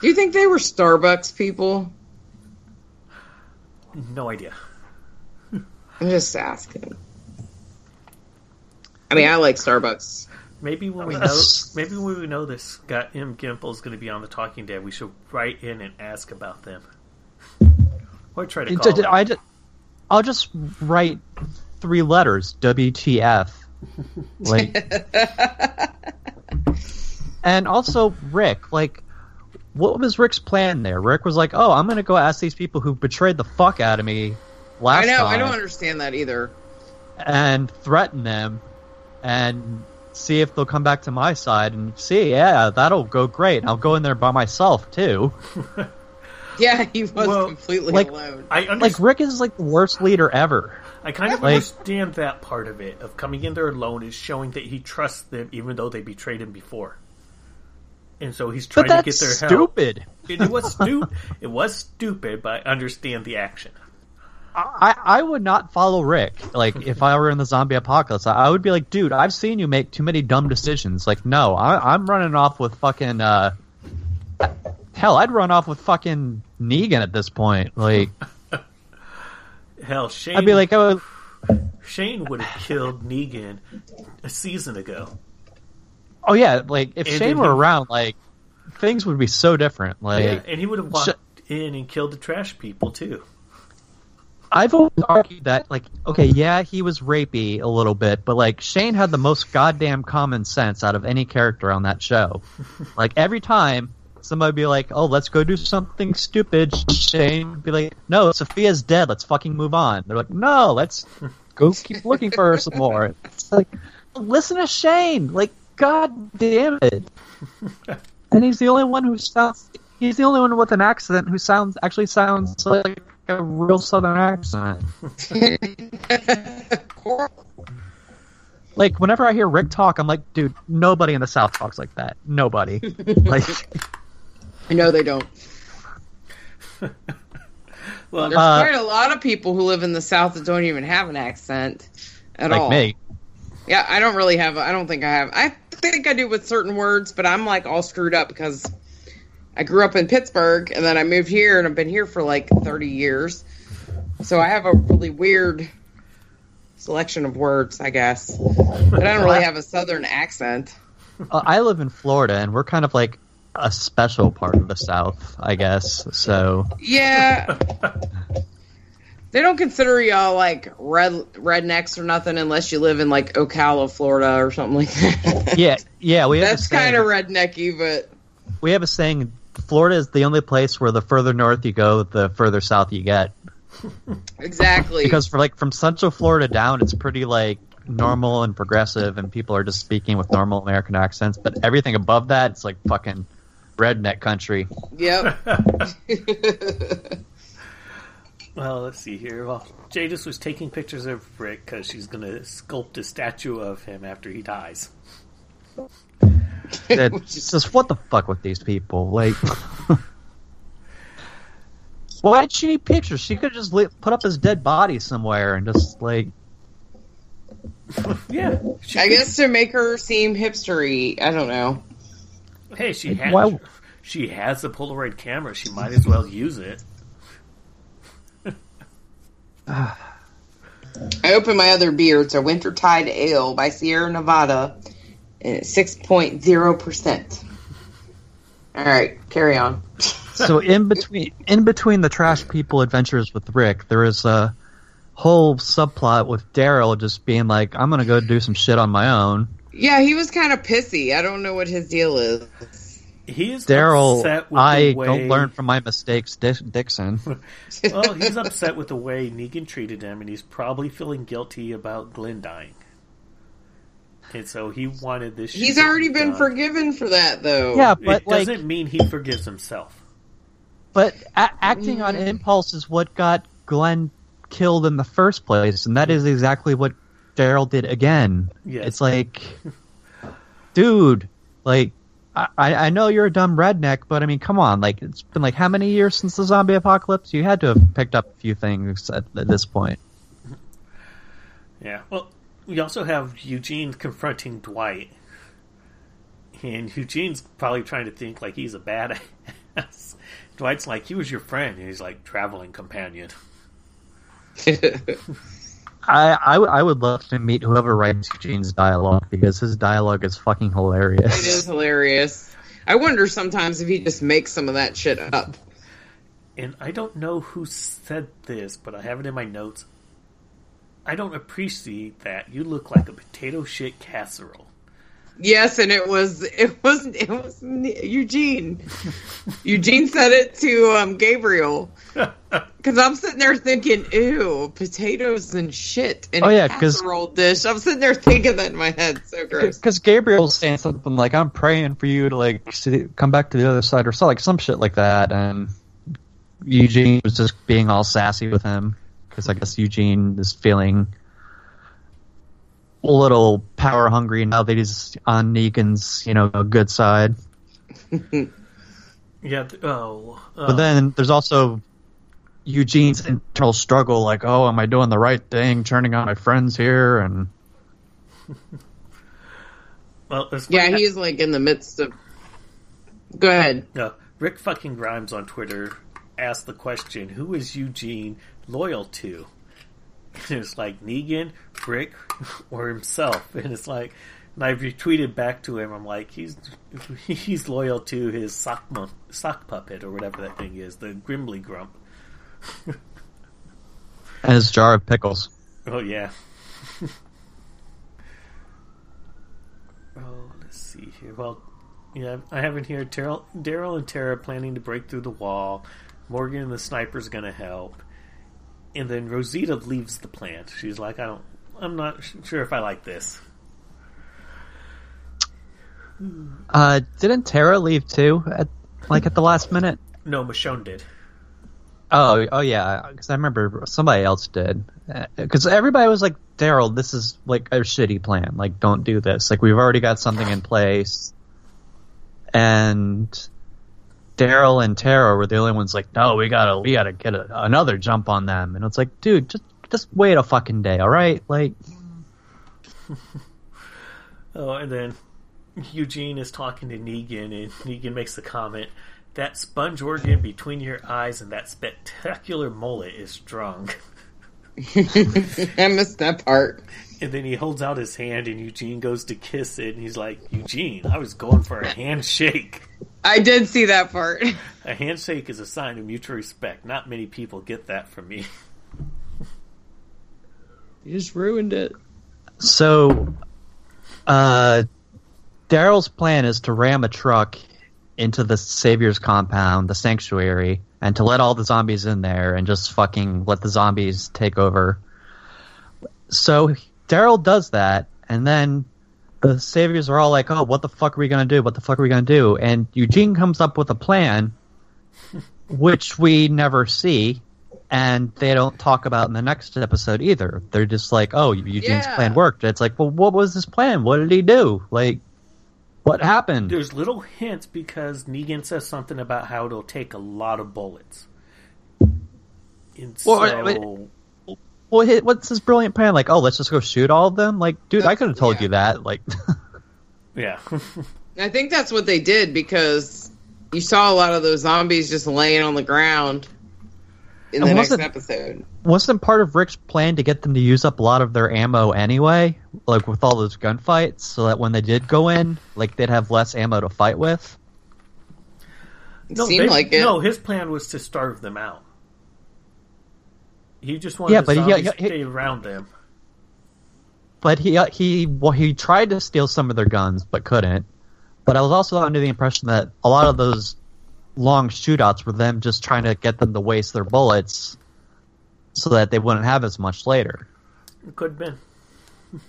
Do you think they were Starbucks people? No idea. I'm just asking. I mean, I like Starbucks. Maybe when we know, maybe when we know this Scott M. Gimple is going to be on the Talking Dead, we should write in and ask about them, or try to I, call. them. I, will just write three letters, WTF. [LAUGHS] Like, and also Rick, like, what was Rick's plan there? Rick was like, "Oh, I'm going to go ask these people who betrayed the fuck out of me last I know. time I don't understand that either. and threaten them and see if they'll come back to my side and see. Yeah, that'll go great. I'll go in there by myself too. [LAUGHS] Yeah, he was Well, completely like- alone. I understand. Like Rick is like the worst leader ever. I kind of Like- understand that part of it of coming in there alone is showing that he trusts them even though they betrayed him before. And so he's trying But to get their help. stupid. It, it was stupid. it was stupid, but I understand the action. I, I would not follow Rick. Like, if I were in the zombie apocalypse, I, I would be like, dude, I've seen you make too many dumb decisions. Like, no, I, I'm running off with fucking. Uh, hell, I'd run off with fucking Negan at this point. Like, Hell, Shane. I'd be like, oh, Shane would have killed Negan a season ago. oh yeah, like if And Shane were he- around, like things would be so different. Like, yeah, and he would have walked Sh- in and killed the trash people too. I've always argued that, like, okay, yeah, he was rapey a little bit, but like Shane had the most goddamn common sense out of any character on that show. [LAUGHS] like every time somebody would be like, "Oh, let's go do something stupid," Shane would be like, "No, Sophia's dead. Let's fucking move on." They're like, "No, let's go keep looking for her some more." It's like, listen to Shane. Like, god damn it. [LAUGHS] and he's the only one who sounds. He's the only one with an accent who sounds actually sounds like a real Southern accent. [LAUGHS] Like whenever I hear Rick talk, I'm like, dude, nobody in the South talks like that. Nobody. [LAUGHS] like, No, they don't. [LAUGHS] Well, There's Uh, quite a lot of people who live in the South that don't even have an accent at like all. me. Yeah, I don't really have. I don't think I have. I think I do with certain words, but I'm like all screwed up because I grew up in Pittsburgh and then I moved here and I've been here for like 30 years. So I have a really weird selection of words, I guess. But I don't really have a Southern accent. Uh, I live in Florida, and we're kind of like a special part of the South, I guess. So Yeah. They don't consider y'all like red rednecks or nothing unless you live in like Ocala, Florida, or something like that. yeah, yeah, we have That's kind of rednecky, but we have a saying. Florida is the only place where the further north you go, the further south you get. [LAUGHS] exactly. Because for like from Central Florida down, it's pretty like normal and progressive, and people are just speaking with normal American accents. But everything above that, it's like fucking redneck country. yep. [LAUGHS] Well, let's see here. Well, Jadis was taking pictures of Rick because she's going to sculpt a statue of him after he dies. It's [LAUGHS] just what the fuck with these people? Like, [LAUGHS] why did she need pictures? She could just li- put up his dead body somewhere and just like, Yeah. She, I guess to make her seem hipstery. I don't know. Hey, she has why- she has a Polaroid camera. She might as well use it. [SIGHS] I opened my other beer. It's a Wintertide Ale by Sierra Nevada, and it's six point zero percent. All right, carry on. [LAUGHS] so in between in between the trash people adventures with Rick, there is a whole subplot with Daryl just being like, "I'm gonna go do some shit on my own." Yeah, he was kind of pissy. I don't know what his deal is. He's Daryl, upset with I the way, don't learn from my mistakes, Dixon. [LAUGHS] Well, he's upset with the way Negan treated him, and he's probably feeling guilty about Glenn dying. And so he wanted this. shit He's to be already been done. forgiven for that, though. Yeah, but it like, doesn't mean he forgives himself. But a- acting on mm. impulse is what got Glenn killed in the first place, and that is exactly what Daryl did again. Yes. It's like, dude, like, I, I know you're a dumb redneck, but I mean, come on, like, it's been like how many years since the zombie apocalypse? You had to have picked up a few things at, at this point. Yeah. Well, we also have Eugene confronting Dwight, and Eugene's probably trying to think like he's a badass. [LAUGHS] Dwight's like, "He was your friend," and he's like, "Traveling companion." [LAUGHS] I, I, w- I would love to meet whoever writes Eugene's dialogue because his dialogue is fucking hilarious. It is hilarious. I wonder sometimes if he just makes some of that shit up. And I don't know who said this, but I have it in my notes. I don't appreciate that. You look like a potato shit casserole. Yes, and it was it was it was Eugene. [LAUGHS] Eugene said it to um, Gabriel [LAUGHS] because I'm sitting there thinking, "Ew, potatoes and shit." In Oh, a yeah, 'cause- casserole dish. I'm sitting there thinking that in my head. So gross. Because Gabriel's saying something like, "I'm praying for you to like see, come back to the other side," or so like some shit like that, and Eugene was just being all sassy with him because I guess Eugene is feeling a little power hungry now that he's on Negan's you know good side. [LAUGHS] Yeah. th- Oh. uh, But then there's also Eugene's internal struggle, like, "Oh, am I doing the right thing, turning on my friends here?" and [LAUGHS] well, it's Yeah, funny- he's like in the midst of. Go ahead. No, Rick fucking Grimes on Twitter asked the question, "Who is Eugene loyal to?" [LAUGHS] And it's like Negan, Rick, [LAUGHS] or himself, [LAUGHS] and it's like, and I retweeted back to him. I'm like, he's he's loyal to his sock sock puppet or whatever that thing is, the Grimly Grump. and his jar of pickles. Oh yeah. oh, let's see here. Well, yeah, I have in here Daryl, Daryl and Tara planning to break through the wall. Morgan and the sniper's going to help, and then Rosita leaves the plant. She's like, I don't, I'm not sure if I like this. Uh, didn't Tara leave too at like at the last minute? No, Michonne did. Oh, oh yeah, because I remember somebody else did. Because everybody was like, "Daryl, this is like a shitty plan. Like, don't do this. Like, we've already got something in place." And Daryl and Tara were the only ones like, "No, we gotta, we gotta get a, another jump on them." And it's like, dude, just just wait a fucking day, all right? Like, [LAUGHS] Oh, and then Eugene is talking to Negan, and Negan makes the comment that sponge organ between your eyes and that spectacular mullet is strong. [LAUGHS] I missed that part. And then he holds out his hand, and Eugene goes to kiss it, and he's like, Eugene, I was going for a handshake. [LAUGHS] I did see that part. [LAUGHS] A handshake is a sign of mutual respect. Not many people get that from me. [LAUGHS] You just ruined it. so, uh, Daryl's plan is to ram a truck into the Savior's compound, the sanctuary, and to let all the zombies in there and just fucking let the zombies take over. So Daryl does that, and then the Saviors are all like, "Oh, what the fuck are we gonna do? What the fuck are we gonna do?" And Eugene comes up with a plan, [LAUGHS] which we never see, and they don't talk about in the next episode either. They're just like, "Oh, Eugene's Yeah. plan worked." It's like, well, what was his plan? What did he do? Like, what happened? There's little hints because Negan says something about how it'll take a lot of bullets. And Well, so, wait, Well, hi- what's his brilliant plan? Like, oh, let's just go shoot all of them? Like, dude, I could have told yeah. you that. Like, [LAUGHS] yeah. I think that's what they did because you saw a lot of those zombies just laying on the ground in the next wasn't- episode. wasn't part of Rick's plan to get them to use up a lot of their ammo anyway? Like with all those gunfights, so that when they did go in, like they'd have less ammo to fight with. It no, seemed they- like it. no, his plan was to starve them out. He just wanted Yeah, but he- he- to stay around them. But he uh, he well he tried to steal some of their guns, but couldn't. But I was also under the impression that a lot of those long shootouts were them just trying to get them to waste their bullets, so that they wouldn't have as much later. It could have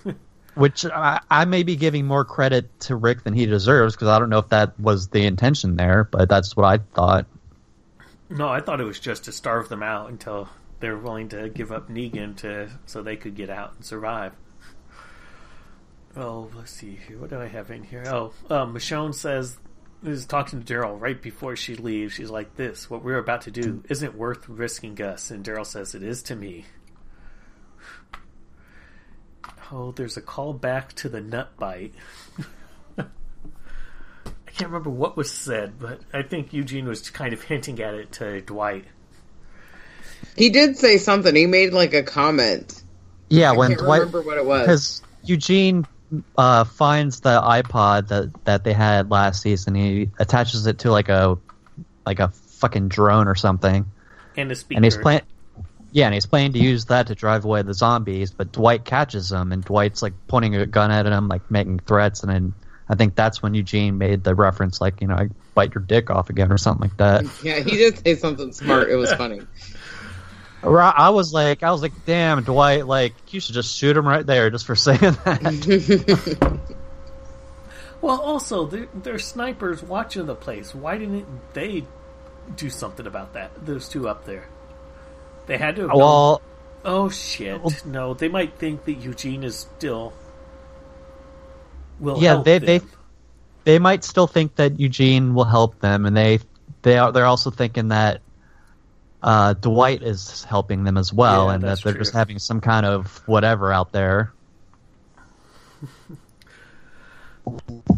been. [LAUGHS] Which I, I may be giving more credit to Rick than he deserves because I don't know if that was the intention there, but that's what I thought. No, I thought it was just to starve them out until they were willing to give up Negan to so they could get out and survive. Oh, let's see here. What do I have in here? Oh, uh, Michonne says is talking to Daryl right before she leaves. She's like, "This, what we're about to do, isn't worth risking Gus." And Daryl says, "It is to me." Oh, there's a call back to the nut bite. [LAUGHS] I can't remember what was said, but I think Eugene was kind of hinting at it to Dwight. He did say something. He made like a comment. Yeah, I when can't Dwight remember what it was. because Eugene uh, finds the iPod that that they had last season. He attaches it to like a like a fucking drone or something, And the speaker. and he's plan. Yeah, and he's planning to use that to drive away the zombies. But Dwight catches him, and Dwight's like pointing a gun at him, like making threats. And then I think that's when Eugene made the reference, like you know, I bite your dick off again or something like that. Yeah, he did say something smart. It was funny. [LAUGHS] I was like, I was like, damn, Dwight, like you should just shoot him right there just for saying that. [LAUGHS] Well, also they're snipers watching the place. Why didn't they do something about that? Those two up there, they had to. Well, oh shit! No, they might think that Eugene is still. Will yeah, they them. they they might still think that Eugene will help them, and they they are they're also thinking that uh, Dwight is helping them as well, Yeah, and that they're true. just having some kind of whatever out there.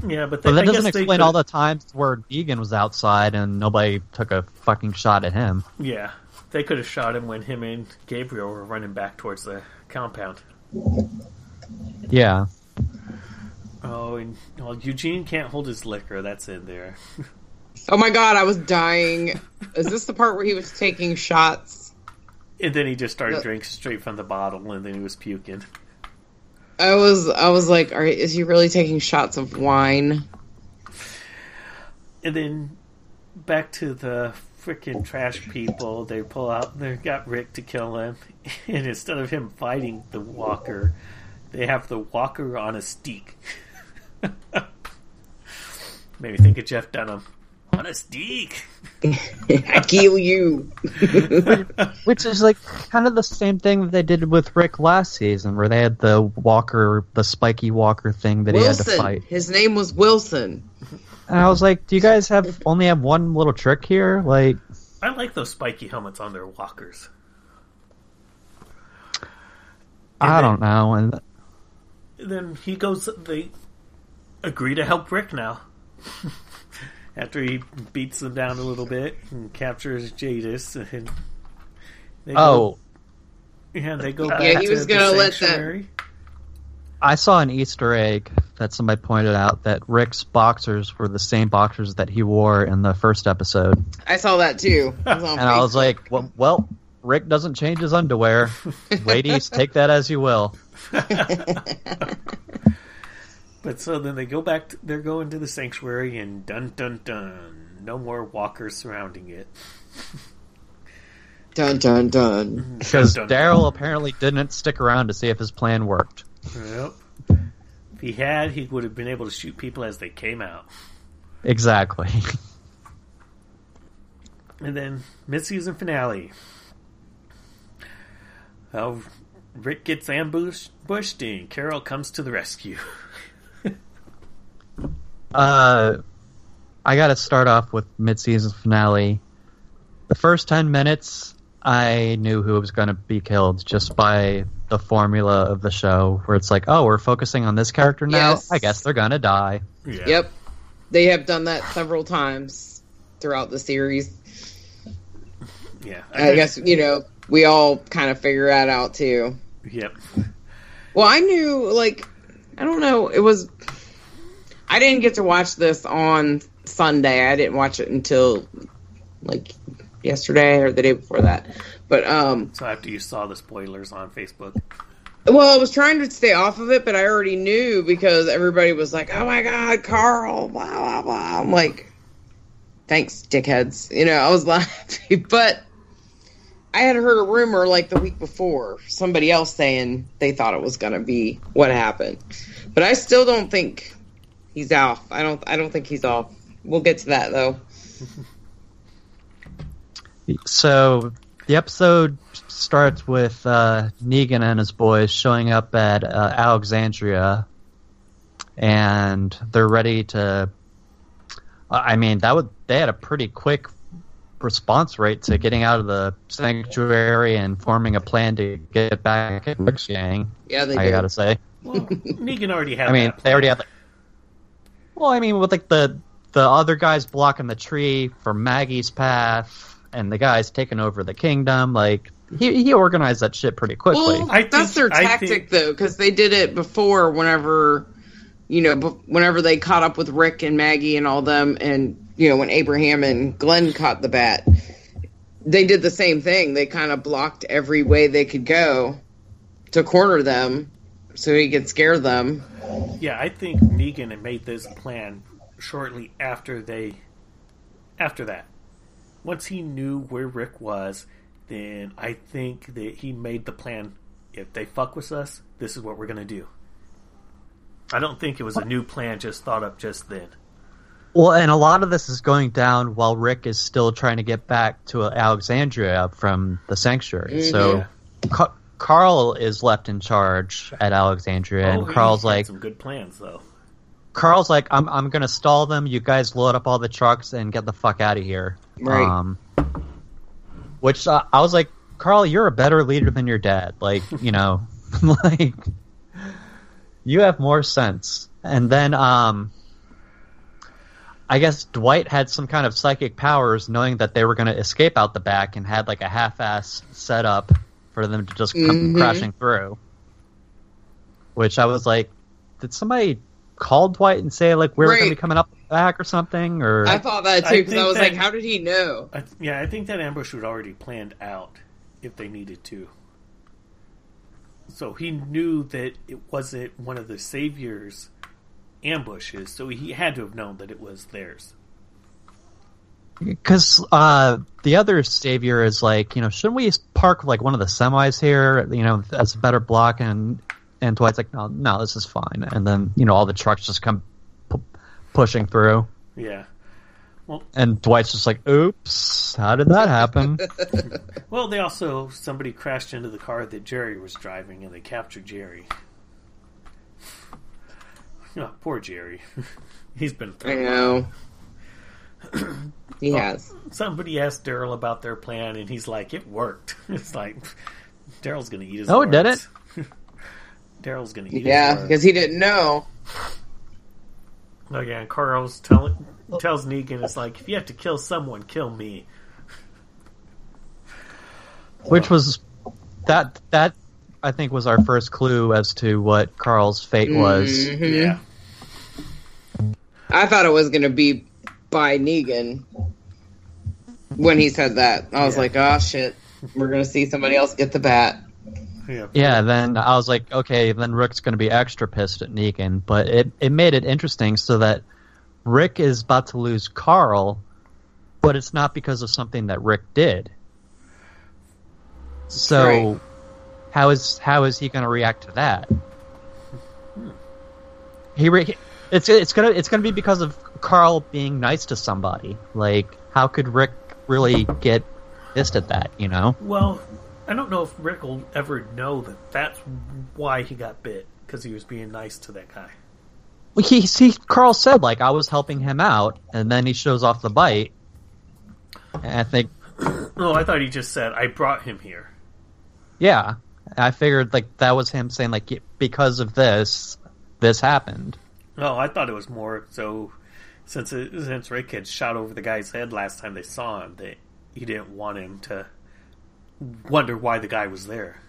Yeah, but, they, But that I doesn't explain could- all the times where Negan was outside and nobody took a fucking shot at him. Yeah, they could have shot him when him and Gabriel were running back towards the compound. Yeah. Oh, and well, Eugene can't hold his liquor. That's in there. [LAUGHS] Oh my god, I was dying. Is this the part where he was taking shots? And then he just started Yeah. drinking straight from the bottle, and then he was puking. I was I was like, all right, is he really taking shots of wine? And then back to the freaking trash people. They pull out. They got Rick to kill him, [LAUGHS] and instead of him fighting the Walker, they have the Walker on a stake. [LAUGHS] Made me think of Jeff Dunham on a steak. [LAUGHS] I kill you. [LAUGHS] Which is like kind of the same thing that they did with Rick last season, where they had the Walker, the spiky Walker thing that he had to fight. His name was Wilson. And I was like, do you guys have only have one little trick here? Like, I like those spiky helmets on their walkers. I don't know. And then he goes. They agree to help Rick now. [LAUGHS] After he beats them down a little bit and captures Jadis, and they oh, go, yeah, they go Yeah, he was the gonna let that- I saw an Easter egg that somebody pointed out that Rick's boxers were the same boxers that he wore in the first episode, I saw that too. It was [LAUGHS] on and I was like, well, well Rick doesn't change his underwear. [LAUGHS] Ladies, take that as you will. [LAUGHS] But so then they go back. To, they're going to the sanctuary, and dun dun dun, no more walkers surrounding it. [LAUGHS] dun dun dun. Mm-hmm. Because Dun, dun, Daryl apparently didn't stick around to see if his plan worked. Yep. If he had, he would have been able to shoot people as they came out. Exactly. [LAUGHS] And then mid-season finale. Oh, Rick gets ambushed, bushed, and Carol comes to the rescue. [LAUGHS] Uh, I got to start off with mid-season finale. The first ten minutes, I knew who was going to be killed just by the formula of the show, where it's like, oh, we're focusing on this character now. Yes. I guess they're going to die. Yeah. Yep. They have done that several times throughout the series. Yeah. I guess, you know, we all kind of figure that out too. Yep. Well, I knew, like, I don't know, it was. I didn't get to watch this on Sunday. I didn't watch it until, like, yesterday or the day before that. But, um, So after you saw the spoilers on Facebook, well, I was trying to stay off of it, but I already knew because everybody was like, oh my God, Carl, blah, blah, blah. I'm like, thanks, dickheads. You know, I was [LAUGHS] laughing, but I had heard a rumor like the week before, somebody else saying they thought it was going to be what happened. But I still don't think he's off. I don't, I don't think he's off. We'll get to that though. So the episode starts with uh, Negan and his boys showing up at uh, Alexandria, and they're ready to. I mean, that would they had a pretty quick response rate to getting out of the sanctuary and forming a plan to get back at Rick's gang. Yeah, they I did. gotta say. well, Negan already had. I mean, that they already plan. had. The, well, I mean, with like the the other guys blocking the tree for Maggie's path, and the guys taking over the kingdom, like he he organized that shit pretty quickly. Well, I that's think- their tactic, think- though, because they did it before. Whenever, you know, bef- whenever they caught up with Rick and Maggie and all them, and you know, when Abraham and Glenn caught the bat, they did the same thing. They kind of blocked every way they could go to corner them, so he could scare them. Yeah, I think Negan had made this plan shortly after they, after that. Once he knew where Rick was, then I think that he made the plan. If they fuck with us, this is what we're gonna do. I don't think it was a new plan just thought up just then. Well, and a lot of this is going down while Rick is still trying to get back to Alexandria from the sanctuary. So mm-hmm. Ca- Carl is left in charge at Alexandria, and Oh, he Carl's had like, some good plans though. Carl's like, I'm I'm gonna stall them. You guys load up all the trucks and get the fuck out of here. Right. Um, which uh, I was like, Carl, you're a better leader than your dad. Like, you know, [LAUGHS] like you have more sense. And then, um, I guess Dwight had some kind of psychic powers, knowing that they were going to escape out the back, and had like a half-ass setup for them to just come Mhm. crashing through. Which I was like, did somebody call Dwight and say like we were going to be coming up the back or something? Or I thought that too because I, think was that- like, how did he know? I, yeah, I think that ambush was already planned out if they needed to. So he knew that it wasn't one of the saviors' ambushes, so he had to have known that it was theirs. Because uh, the other savior is like, you know, shouldn't we park like one of the semis here, you know, that's a better block? And and Dwight's like, no, no, this is fine. And then you know all the trucks just come pu- pushing through, Yeah. Well, and Dwight's just like, oops, how did that happen? [LAUGHS] Well, they also somebody crashed into the car that Jerry was driving, and they captured Jerry. Oh, poor Jerry. [LAUGHS] He's been I through. a lot. know. He Oh, has. Somebody asked Daryl about their plan, and he's like, "It worked." [LAUGHS] It's like Daryl's going to eat his. Own. Oh, it did words. [LAUGHS] Daryl's going to eat. Yeah, because he didn't know. Oh yeah, and Carl's telling tells Negan, "It's like if you have to kill someone, kill me." [LAUGHS] Which was that that I think was our first clue as to what Carl's fate was. Mhm. Yeah, I thought it was going to be by Negan when he said that. I was Yeah. like, oh shit, we're going to see somebody else get the bat. yeah, Yeah, then I was like, okay, then Rick's going to be extra pissed at Negan, but it, it made it interesting so that Rick is about to lose Carl, but it's not because of something that Rick did. So, Right. how is how is he going to react to that? He re- it's it's gonna it's gonna be because of Carl being nice to somebody. Like, how could Rick really get pissed at that? You know? Well, I don't know if Rick will ever know that that's why he got bit because he was being nice to that guy. Well, he, he Carl said like I was helping him out, and then he shows off the bite. And I think, [CLEARS THROAT] Oh, I thought he just said, "I brought him here." yeah, I figured like that was him saying like because of this, this happened. Oh, I thought it was more so since it, since Rick had shot over the guy's head last time they saw him that he didn't want him to wonder why the guy was there.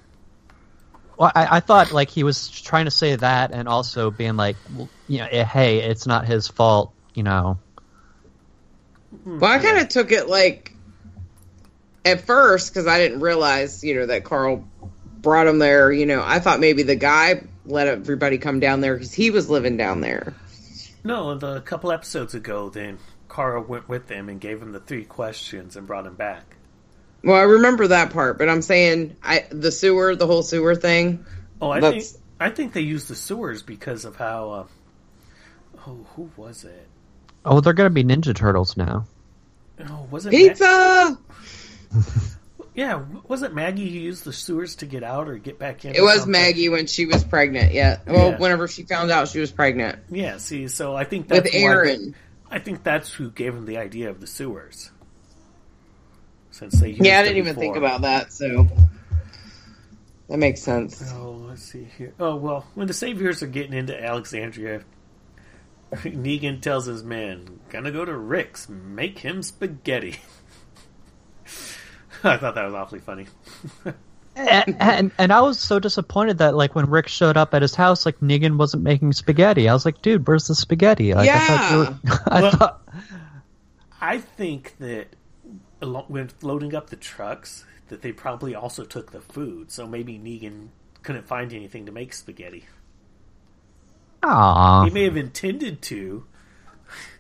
Well, I, I thought like he was trying to say that, and also being like, well, you know, eh, hey, it's not his fault, you know. Well, I kind of took it like at first because I didn't realize, you know, that Carl brought him there. You know, I thought maybe the guy let everybody come down there because he was living down there. No, the, a couple episodes ago, then Carl went with them and gave him the three questions and brought him back. Well, I remember that part, but I'm saying I the sewer, the whole sewer thing. Oh, I That's- think I think they used the sewers because of how. Uh, oh, who was it? Oh, they're gonna be Ninja Turtles now. Oh, was it Ma- Pizza. [LAUGHS] yeah, was it Maggie who used the sewers to get out or get back in? It was something? Maggie when she was pregnant. Yeah. Well, Yeah. whenever she found out she was pregnant Yeah, see, so I think that's with Aaron. I think that's who gave him the idea of the sewers. Since they used Yeah, I didn't even think about that. So that makes sense. Oh, let's see here. Oh well, when the saviors are getting into Alexandria, [LAUGHS] Negan tells his men, "Gonna go to Rick's, make him spaghetti." [LAUGHS] [LAUGHS] I thought that was awfully funny. [LAUGHS] and, and and I was so disappointed that like when Rick showed up at his house, like Negan wasn't making spaghetti. I was like, dude, where's the spaghetti? Like, I thought were, [LAUGHS] I Well- thought I think that when loading up the trucks, that they probably also took the food. So maybe Negan couldn't find anything to make spaghetti. Aww. He may have intended to.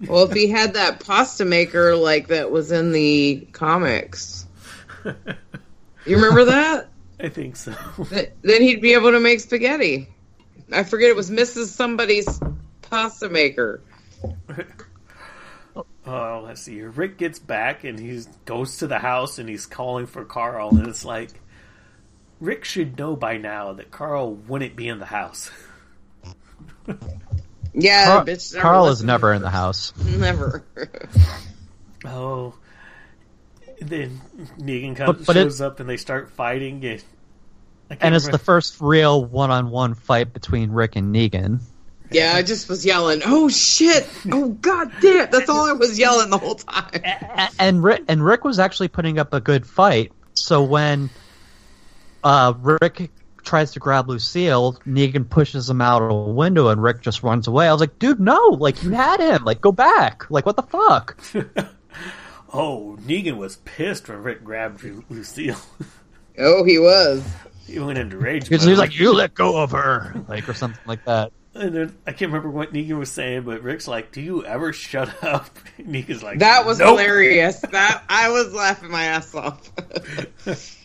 Well, if he had that pasta maker like that was in the comics, you remember that? [LAUGHS] I think so. Th- then he'd be able to make spaghetti. I forget it was Mrs. Somebody's pasta maker. [LAUGHS] Oh, let's see here. Rick gets back and he goes to the house and he's calling for Carl, and it's like Rick should know by now that Carl wouldn't be in the house. [LAUGHS] Yeah, Carl, bitch. never Carl is never in the house. Never. Oh, then Negan comes, But- but it- shows up and they start fighting. And, And it's the first real one-on-one fight between Rick and Negan. yeah, I just was yelling, "Oh shit! Oh god damn!" That's all I was yelling the whole time. A- and Rick and Rick was actually putting up a good fight. So when uh, Rick tries to grab Lucille, Negan pushes him out of a window, and Rick just runs away. I was like, "Dude, no! Like you had him! Like go back! Like what the fuck?" [LAUGHS] Oh, Negan was pissed when Rick grabbed Lucille. [LAUGHS] Oh, he was. he went into rage. Because mode. he's like, "You let go of her," like or something like that. And then I can't remember what Negan was saying, but Rick's like, "Do you ever shut up?" And [LAUGHS] Negan's like, That was "Nope." hilarious. That I was laughing my ass off. [LAUGHS]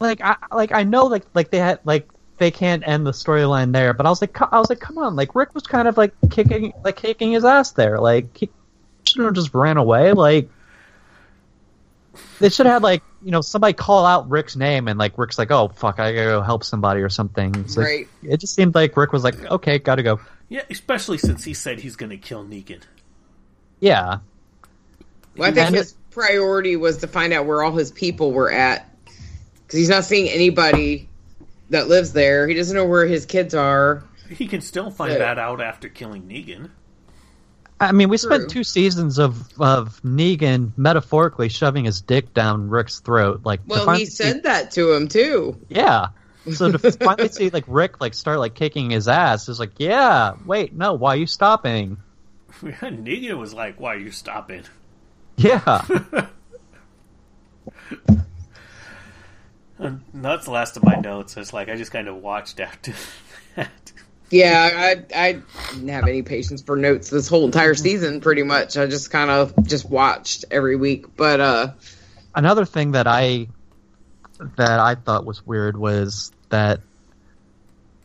Like I like I know like like they had like they can't end the storyline there, but I was like I was like, come on! Like Rick was kind of like kicking like kicking his ass there. Like he should have just ran away. Like they should have had like you know somebody call out Rick's name and like Rick's like, oh fuck, I gotta go help somebody or something. It's like, It just seemed like Rick was like, okay, gotta go. Yeah, especially since he said he's going to kill Negan. Yeah, Well, I think And- his priority was to find out where all his people were at, because he's not seeing anybody that lives there. He doesn't know where his kids are. He can still find Yeah. that out after killing Negan. I mean, we True. spent two seasons of of Negan metaphorically shoving his dick down Rick's throat. Like, Well, he finally see- said that to him too. Yeah. So to [LAUGHS] finally see like Rick like start like kicking his ass is like, yeah, wait, no, why are you stopping? [LAUGHS] Negan was like, "Why are you stopping?" Yeah. [LAUGHS] And that's the last of my notes. It's like I just kind of watched after that. Yeah, I I didn't have any patience for notes this whole entire season. Pretty much, I just kind of just watched every week. But uh, Another thing that I that I thought was weird was that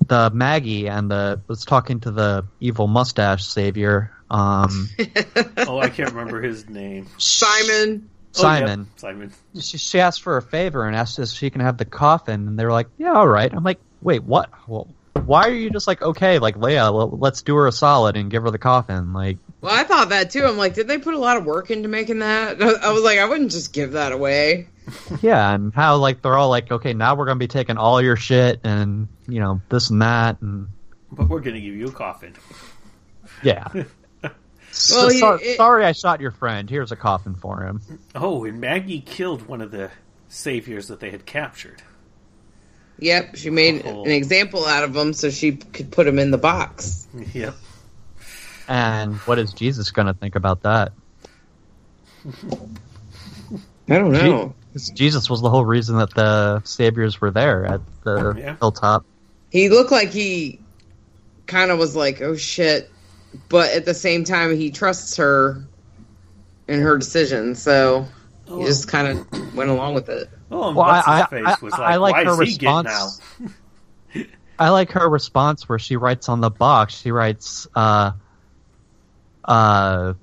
the Maggie and the was talking to the evil mustache savior, um, [LAUGHS] oh, I can't remember his name. Simon, Oh, yep, Simon. Simon. She, she asked for a favor and asked if she can have the coffin, and they were like, "Yeah, all right." I'm like, "Wait, what? Well, why are you just like, okay, like Leia, let's do her a solid and give her the coffin?" Like, well, I thought that too. I'm like, did they put a lot of work into making that? [LAUGHS] I was like, I wouldn't just give that away. [LAUGHS] yeah, and how like they're all like, "Okay, now we're gonna be taking all your shit and you know this and that," and But we're going to give you a coffin. yeah. [LAUGHS] So- Well, you- so- it- sorry, I shot your friend. Here's a coffin for him. Oh, and Maggie killed one of the saviors that they had captured. Yep, she made Oh. an example out of him so she could put him in the box. Yep. And what is Jesus gonna think about that? I don't know. Je- Jesus was the whole reason that the saviors were there at the Yeah. hilltop. He looked like he kind of was like, oh shit, but at the same time, he trusts her in her decision, so he oh. just kind of went along with it. Oh, and Well, I- I- face I- was I like, like her is he response. [LAUGHS] I like her response where she writes on the box. She writes, uh, uh,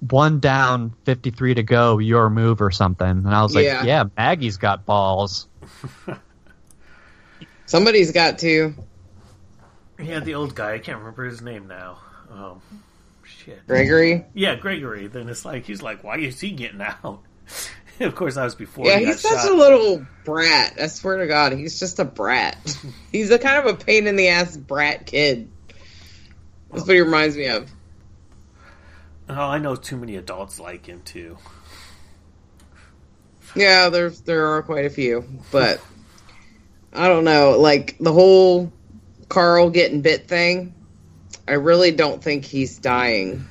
one down, fifty three to go, your move or something. And I was like, Yeah. yeah, Maggie's got balls. [LAUGHS] Somebody's got to. Yeah, the old guy. I can't remember his name now. Oh, shit. Gregory? Yeah, Gregory. Then it's like he's like, "Why is he getting out?" [LAUGHS] [LAUGHS] of course, that was before Yeah, he he's such shot. a little brat. I swear to God, he's just a brat. [LAUGHS] he's a kind of a pain in the ass brat kid. That's what he reminds me of. Oh, I know too many adults like him too. Yeah, there's there are quite a few, but I don't know. Like the whole Carl getting bit thing, I really don't think he's dying.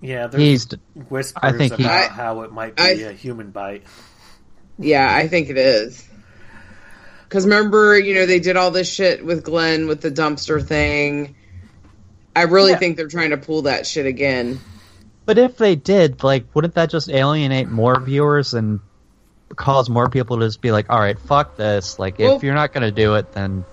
Yeah, there's He's, whispers I think about I- how it might be I- a human bite. Yeah, I think it is. Because remember, you know, they did all this shit with Glenn with the dumpster thing. I really Yeah. think they're trying to pull that shit again. But if they did, like, wouldn't that just alienate more viewers and cause more people to just be like, all right, fuck this. Like, Well- if you're not going to do it, then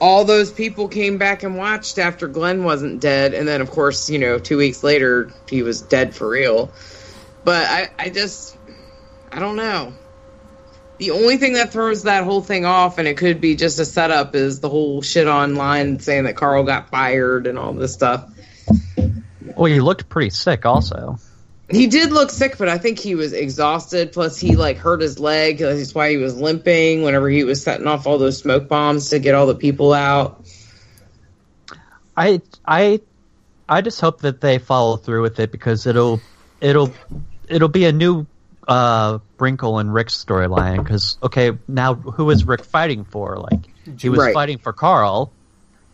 All those people came back and watched after Glenn wasn't dead, and then of course, you know, two weeks later he was dead for real. But I, I just, I don't know. The only thing that throws that whole thing off, and it could be just a setup, is the whole shit online saying that Carl got fired and all this stuff. well, he looked pretty sick also. He did look sick, but I think he was exhausted. Plus, he like hurt his leg. That's why he was limping whenever he was setting off all those smoke bombs to get all the people out. I I I just hope that they follow through with it because it'll it'll it'll be a new uh wrinkle in Rick's storyline because okay now who is Rick fighting for like he was Right. fighting for Carl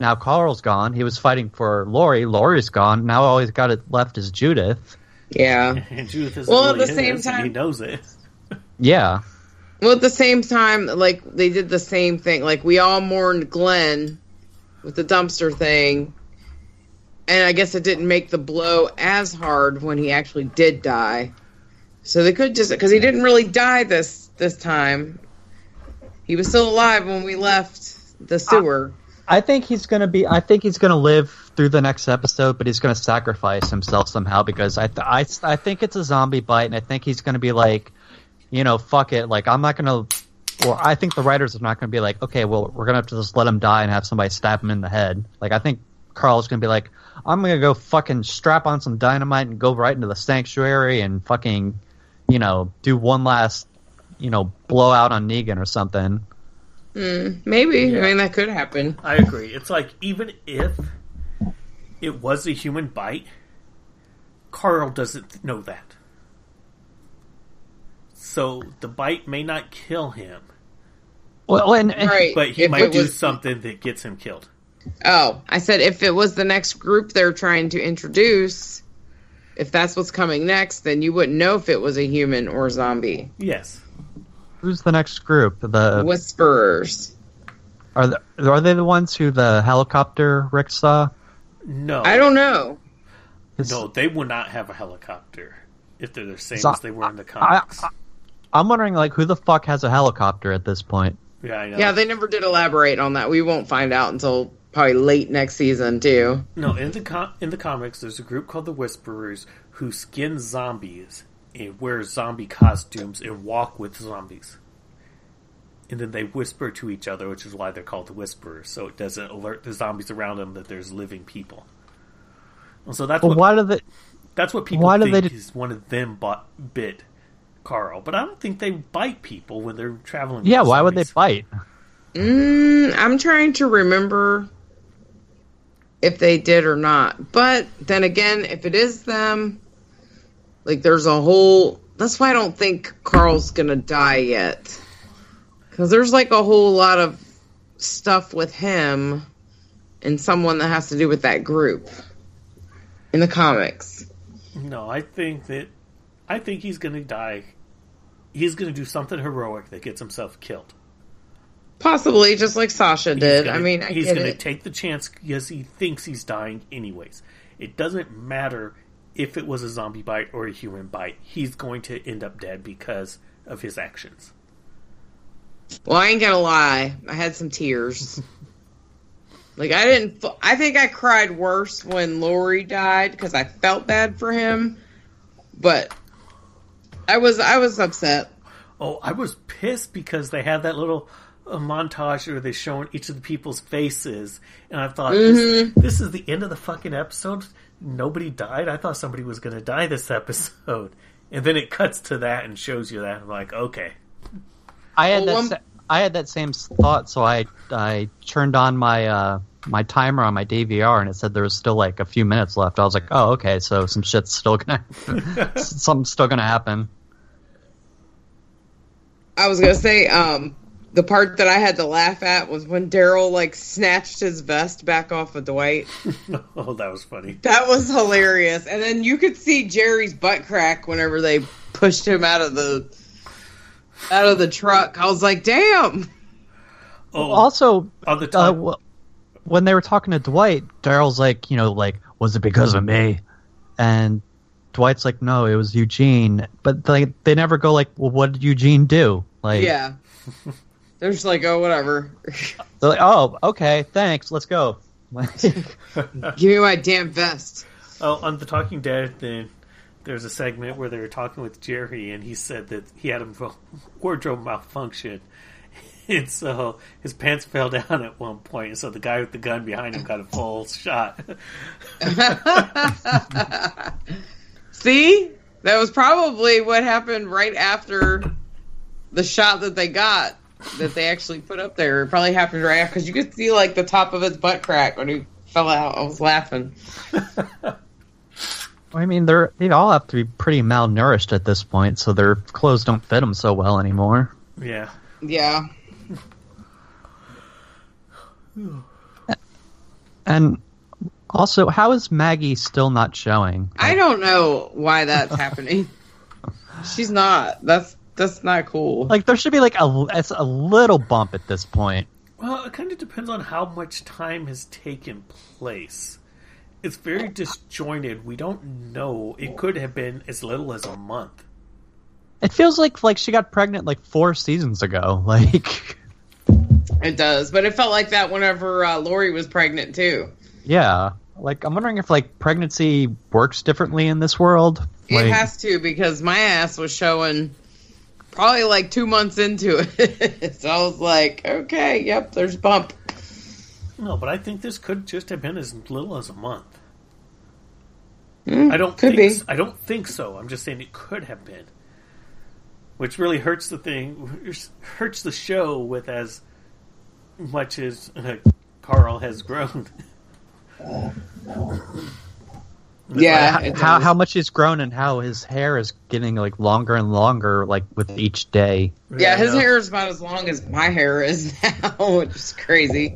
now Carl's gone he was fighting for Lori Lori's gone now all he's got left is Judith Yeah. [LAUGHS] And Judith isn't Well, at really the same time, he knows it. yeah Well, at the same time, like they did the same thing. Like we all mourned Glenn with the dumpster thing, and I guess it didn't make the blow as hard when he actually did die. So they could just because he didn't really die this this time. He was still alive when we left the sewer. I think he's gonna be. I think he's gonna live through the next episode, but he's gonna sacrifice himself somehow because I, th- I, I think it's a zombie bite, and I think he's gonna be like, you know, fuck it. Like I'm not gonna. Or I think the writers are not gonna be like, okay, well, we're gonna have to just let him die and have somebody stab him in the head. Like I think Carl's gonna be like, I'm gonna go fucking strap on some dynamite and go right into the sanctuary and fucking, you know, do one last, you know, blowout on Negan or something. Hmm, maybe Yeah. I mean that could happen. I agree. It's like even if it was a human bite, Carl doesn't know that. So the bite may not kill him, Well, and, and Right, but he if might do was- something that gets him killed. Oh, I said if it was the next group they're trying to introduce, if that's what's coming next, then you wouldn't know if it was a human or zombie. Yes. who's the next group? The Whisperers. Are the, are they the ones who the helicopter Rick saw? No. I don't know. No, they will not have a helicopter if they're the same So- as they were in the I, comics. I, I'm wondering, like, who the fuck has a helicopter at this point? yeah, I know. Yeah, they never did elaborate on that. We won't find out until probably late next season too. No, in the com- in the comics, there's a group called the Whisperers who skin zombies and wear zombie costumes and walk with zombies. And then they whisper to each other, which is why they're called the Whisperers, so it doesn't alert the zombies around them that there's living people. And so that's Well, what why do they? that's what people why do think they d- is one of them bought, bit Carl. But I don't think they bite people when they're traveling. Yeah, with why would they bite? Mm, I'm trying to remember if they did or not. But then again, if it is them, like there's a whole. That's why I don't think Carl's gonna die yet. Because there's like a whole lot of stuff with him and someone that has to do with that group in the comics. No, I think that I think he's going to die. He's going to do something heroic that gets himself killed. Possibly, just like Sasha did. gonna- I mean, I he's gonna take the chance because he thinks he's dying anyways. It doesn't matter if it was a zombie bite or a human bite. He's going to end up dead because of his actions. Well, I ain't gonna lie. I had some tears. [LAUGHS] like I didn't. f- I think I cried worse when Lori died because I felt bad for him. But I was I was upset. Oh, I was pissed because they had that little uh, montage where they showing each of the people's faces, and I thought Mm-hmm. this, this is the end of the fucking episode. Nobody died. I thought somebody was going to die this episode, and then it cuts to that and shows you that. I'm like, okay, I had Well, that. sa- I had that same thought, so I I turned on my uh, my timer on my DVR, and it said there was still like a few minutes left. I was like, oh, okay, so some shit's still [LAUGHS] gonna [LAUGHS] something's still gonna happen. I was gonna say um the part that I had to laugh at was when Daryl like snatched his vest back off of Dwight. [LAUGHS] oh, that was funny. That was hilarious. And then you could see Jerry's butt crack whenever they pushed him out of the out of the truck. I was like, damn. Oh, also, on the uh, top, w- when they were talking to Dwight, Daryl's like, you know, like, was it because of me? And Dwight's like, no, it was Eugene. But like, they never go like, well, what did Eugene do? Like, Yeah. [LAUGHS] They're just like, oh, whatever. they're like, oh, okay, thanks, let's go. [LAUGHS] Give me my damn vest. oh, on the Talking Dead, then there's a segment where they were talking with Jerry, and he said that he had a [LAUGHS] wardrobe malfunction. And so his pants fell down at one point, and so the guy with the gun behind him got a full shot. [LAUGHS] See? That was probably what happened right after the shot that they got that they actually put up there. It probably happened right after because you could see like the top of his butt crack when he fell out. I was laughing. [LAUGHS] I mean, they're they all have to be pretty malnourished at this point, so their clothes don't fit them so well anymore. yeah. Yeah. And also, how is Maggie still not showing? I don't know why that's happening. [LAUGHS] She's not. That's that's not cool. Like, there should be like a it's a little bump at this point. Well, it kind of depends on how much time has taken place. It's very disjointed. We don't know. It could have been as little as a month. It feels like like she got pregnant like four seasons ago. [LAUGHS] Like, It does, but it felt like that whenever uh, Lori was pregnant too. yeah. Like, I'm wondering if like pregnancy works differently in this world. It has to because my ass was showing probably like two months into it. [LAUGHS] so I was like, okay, yep, there's bump. No, but I think this could just have been as little as a month. Mm, I don't could think be. s- I don't think so. I'm just saying it could have been, which really hurts the thing, hurts the show with as much as uh, Carl has grown. [LAUGHS] Yeah, how, how how much he's grown and how his hair is getting like longer and longer like with each day. Yeah, his know. hair is about as long as my hair is [LAUGHS] now, which is crazy.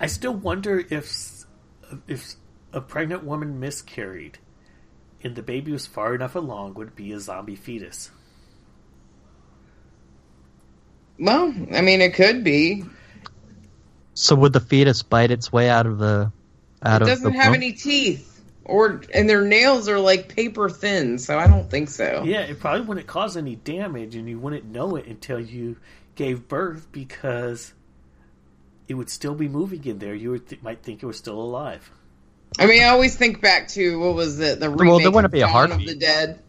I still wonder if if a pregnant woman miscarried and the baby was far enough along would be a zombie fetus. Well, I mean, it could be. So would the fetus bite its way out of the out It of doesn't the have womb? any teeth, or and their nails are like paper thin, so I don't think so. Yeah, it probably wouldn't cause any damage, and you wouldn't know it until you gave birth because it would still be moving in there. You would th- might think it was still alive. I mean, I always think back to what was it? The remake Well, there wouldn't of be a Dawn of the Dead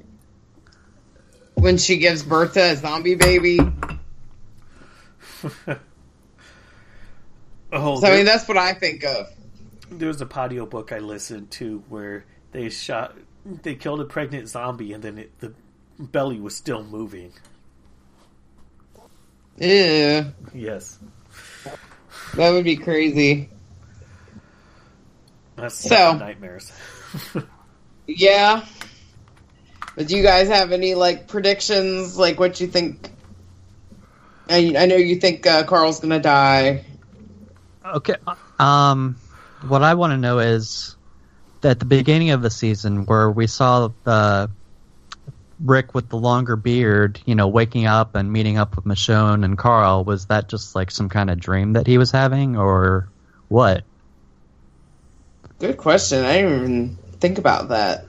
when she gives birth to a zombie baby. [LAUGHS] Oh, So I mean, that's what I think of. there was a patio book I listened to where they shot, they killed a pregnant zombie, and then it, the belly was still moving. Yeah, Yes, that would be crazy. That's So- nightmares. [LAUGHS] Yeah. But do you guys have any like predictions? Like what you think? I, I know you think uh, Carl's gonna die. Okay. Um, what I want to know is that at the beginning of the season, where we saw the Rick with the longer beard, you know, waking up and meeting up with Michonne and Carl, was that just like some kind of dream that he was having, or what? Good question. I didn't even think about that.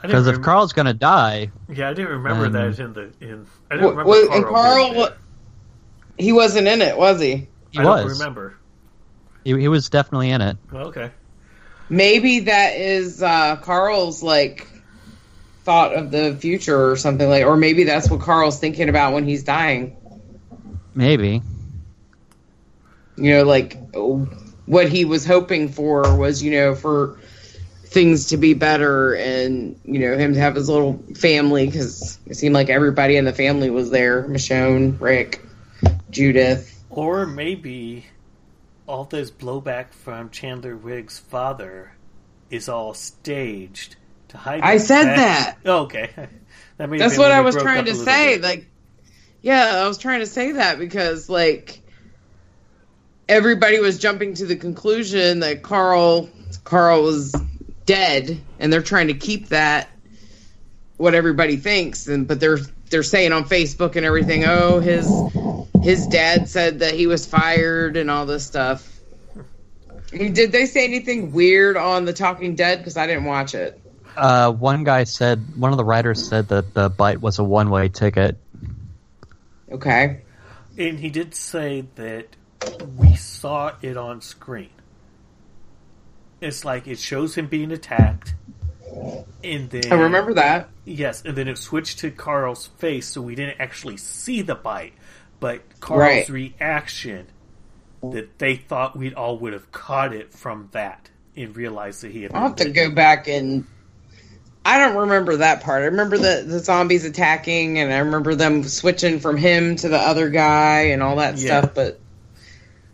Because if rem- Carl's gonna die, yeah, I didn't remember Um, that in the in. I didn't Wa- remember wa- Carl. and Carl, being he wasn't in it, was he? he I was. don't remember. He, he was definitely in it. Well, okay. Maybe that is uh, Carl's like thought of the future or something like, or maybe that's what Carl's thinking about when he's dying. Maybe. you know, like what he was hoping for was, you know, for things to be better and, you know, him to have his little family because it seemed like everybody in the family was there Michonne, Rick, Judith. Or maybe all this blowback from Chandler Riggs' father is all staged to hide. I said fact- that. [LAUGHS] Oh, okay. [LAUGHS] That have what I was trying to say. bit. Like, yeah, I was trying to say that because, like, everybody was jumping to the conclusion that Carl Carl was dead, and they're trying to keep that what everybody thinks. And but they're they're saying on Facebook and everything, oh, his his dad said that he was fired and all this stuff. Did they say anything weird on The Talking Dead? Because I didn't watch it. Uh, one guy said, one of the writers said that the bite was a one way ticket. Okay. And he did say that we saw it on screen. It's like it shows him being attacked, and then I remember that. Yes, and then it switched to Carl's face, so we didn't actually see the bite, but Carl's Right. reaction that they thought we'd all would have caught it from that and realized that he had. I'll have to go back and. I don't remember that part. I remember the, the zombies attacking, and I remember them switching from him to the other guy and all that Yeah. stuff, but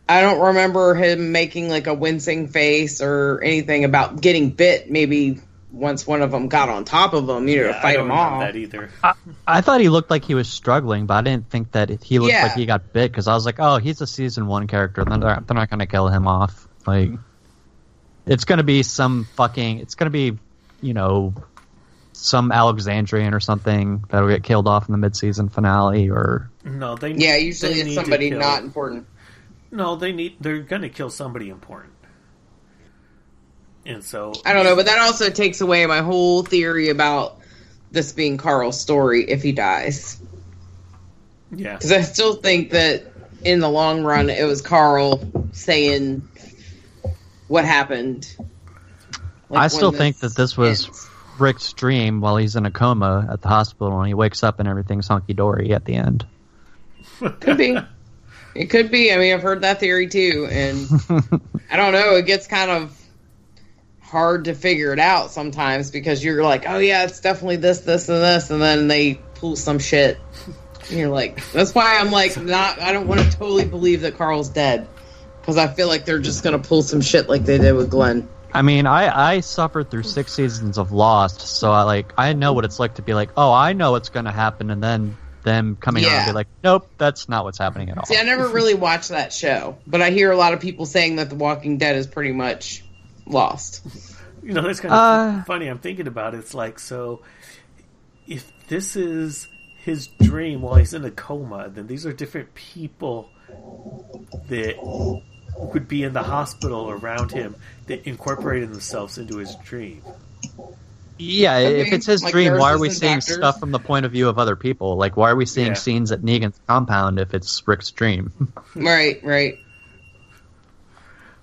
I don't remember him making like a wincing face or anything about getting bit. Maybe once one of them got on top of him, you know, Yeah, to I fight don't him off. that either. I thought he looked like he was struggling, but I didn't think that he looked Yeah. like he got bit because I was like, oh, he's a season one character. They're not, they're not going to kill him off. Like, it's going to be some fucking. It's going to be, you know, some Alexandrian or something that'll get killed off in the mid-season finale, or No, they Yeah, usually need it's somebody not important. No, they need. They're going to kill somebody important, and so I don't know, but that also takes away my whole theory about this being Carl's story if he dies. yeah, Because I still think that in the long run, it was Carl saying what happened. Like, I still think that this was ends. Rick's dream while he's in a coma at the hospital, and he wakes up and everything's hunky dory at the end. Could be. [LAUGHS] It could be. I mean, I've heard that theory too, and [LAUGHS] I don't know. It gets kind of hard to figure it out sometimes because you're like, oh yeah, it's definitely this, this, and this, and then they pull some shit. And you're like, that's why I'm like, not. I don't want to totally believe that Carl's dead because I feel like they're just gonna pull some shit like they did with Glenn. I mean, I, I suffered through six seasons of Lost, so I like I know what it's like to be like, oh, I know what's going to happen, and then them coming out and Yeah. be like, nope, that's not what's happening at all. See, I never really watched that show, but I hear a lot of people saying that The Walking Dead is pretty much lost. you know that's kind of Uh. funny. I'm thinking about it. It's like so, if this is his dream while he's in a coma, then these are different people that would be in the hospital around him that incorporated themselves into his dream. Yeah, Could if be. it's his Like dream, why are we seeing doctors. stuff from the point of view of other people? Like, why are we seeing Yeah. scenes at Negan's compound if it's Rick's dream? [LAUGHS] [LAUGHS] Right, right.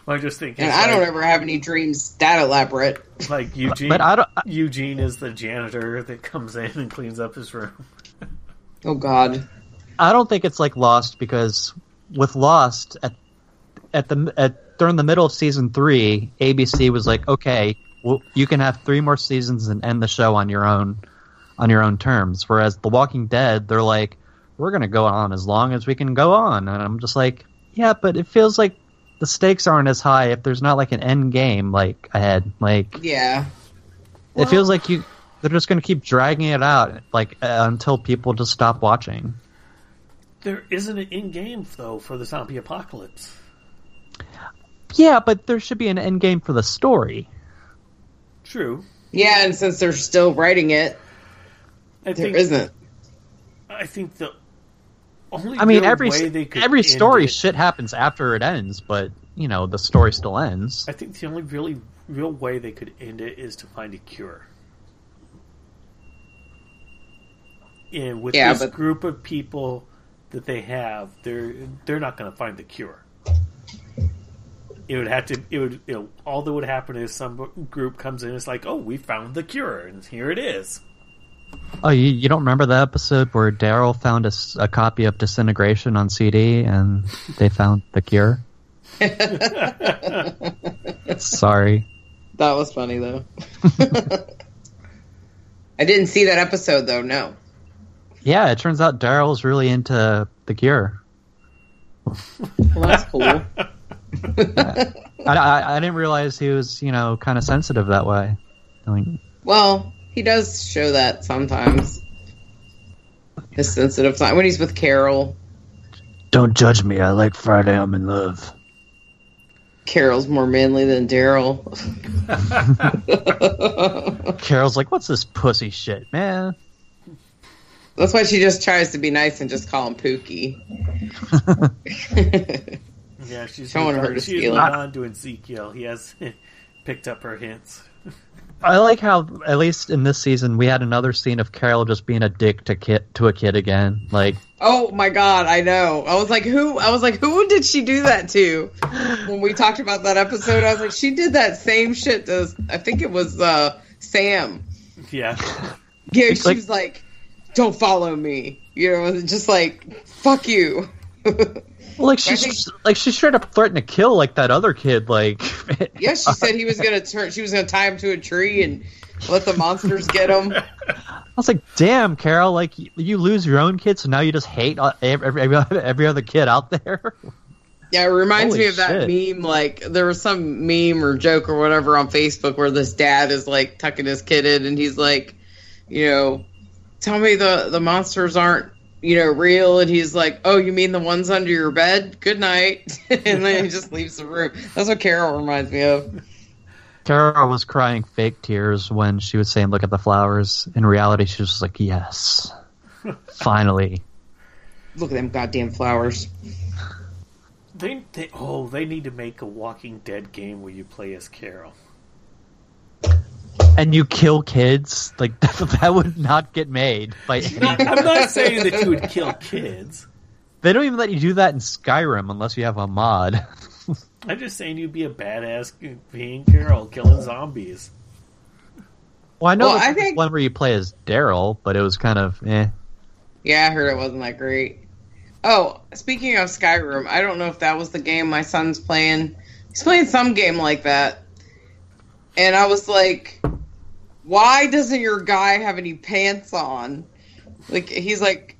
I just think, And it's I don't ever have any dreams that elaborate. [LAUGHS] like Eugene. but I don't. I- Eugene is the janitor that comes in and cleans up his room. Oh God. I don't think it's like Lost because with Lost at at the at during the middle of season three, ABC was like, okay, well, you can have three more seasons and end the show on your own on your own terms. Whereas The Walking Dead, they're like, we're gonna go on as long as we can go on, and I'm just like, yeah, but it feels like the stakes aren't as high if there's not like an end game like ahead. Like Yeah. it feels like you they're just gonna keep dragging it out like uh, until people just stop watching. There isn't an end game though for the zombie apocalypse. Yeah, but there should be an end game for the story. True. Yeah, and since they're still writing it, I there think isn't. I think the only I mean, every way they could every story it- shit happens after it ends, but you know the story still ends. I think the only really real way they could end it is to find a cure. And with Yeah, this but- group of people that they have, they're they're not going to find the cure. It would have to. It would. You know, all that would happen is some group comes in. It's like, oh, we found the cure, and here it is. Oh, you, you don't remember the episode where Daryl found a copy of Disintegration on CD and they found the cure? [LAUGHS] Sorry. That was funny though. [LAUGHS] I didn't see that episode though. No. Yeah, it turns out Daryl's really into the cure. Well, that's cool. [LAUGHS] [LAUGHS] I, I, I didn't realize he was, you know, kind of sensitive that way. Like, well, he does show that sometimes. His sensitive side when he's with Carol. don't judge me. I like Friday. I'm in love. Carol's more manly than Daryl. [LAUGHS] [LAUGHS] Carol's like, what's this pussy shit, man? That's why she just tries to be nice and just call him Pookie. Yeah, she's Don't want her to on- she's steal moved it. on to Ezekiel. He has [LAUGHS] picked up her hints. I like how at least in this season we had another scene of Carol just being a dick to kid to a kid again. Like Oh my god, I know. I was like, who? I was like, who did she do that to? When we talked about that episode, I was like, she did that same shit to. I think it was uh, Sam. Yeah. Yeah, she Like- was like, "Don't follow me." You know, just like, "Fuck you." [LAUGHS] like she's like she straight up threatened to kill like that other kid. Like [LAUGHS] Yeah, she said he was gonna turn. She was gonna tie him to a tree and let the monsters get him. I was like, damn, Carol, like you, you lose your own kid, so now you just hate uh, every, every, [LAUGHS] every other kid out there. Yeah, it reminds Holy me of that shit. meme. Like there was some meme or joke or whatever on Facebook where this dad is like tucking his kid in, and he's like, you know, tell me the the monsters aren't you know real, and he's like, oh, you mean the ones under your bed? Good night, [LAUGHS] and then he just leaves the room. That's what Carol reminds me of. Carol was crying fake tears when she was saying, "Look at the flowers." In reality, she was just like, "Yes, [LAUGHS] finally." Look at them goddamn flowers. They, they oh they need to make a Walking Dead game where you play as Carol. And you kill kids like [LAUGHS] that would not get made by any. I'm not saying that you would kill kids. They don't even let you do that in Skyrim unless you have a mod. [LAUGHS] I'm just saying you'd be a badass being Carol, killing zombies. Well, I know Well, I think- one where you play as Daryl, but it was kind of eh. Yeah, I heard it wasn't that great. Oh, speaking of Skyrim, I don't know if that was the game my son's playing. He's playing some game like that. And I was like, why doesn't your guy have any pants on? Like, he's like,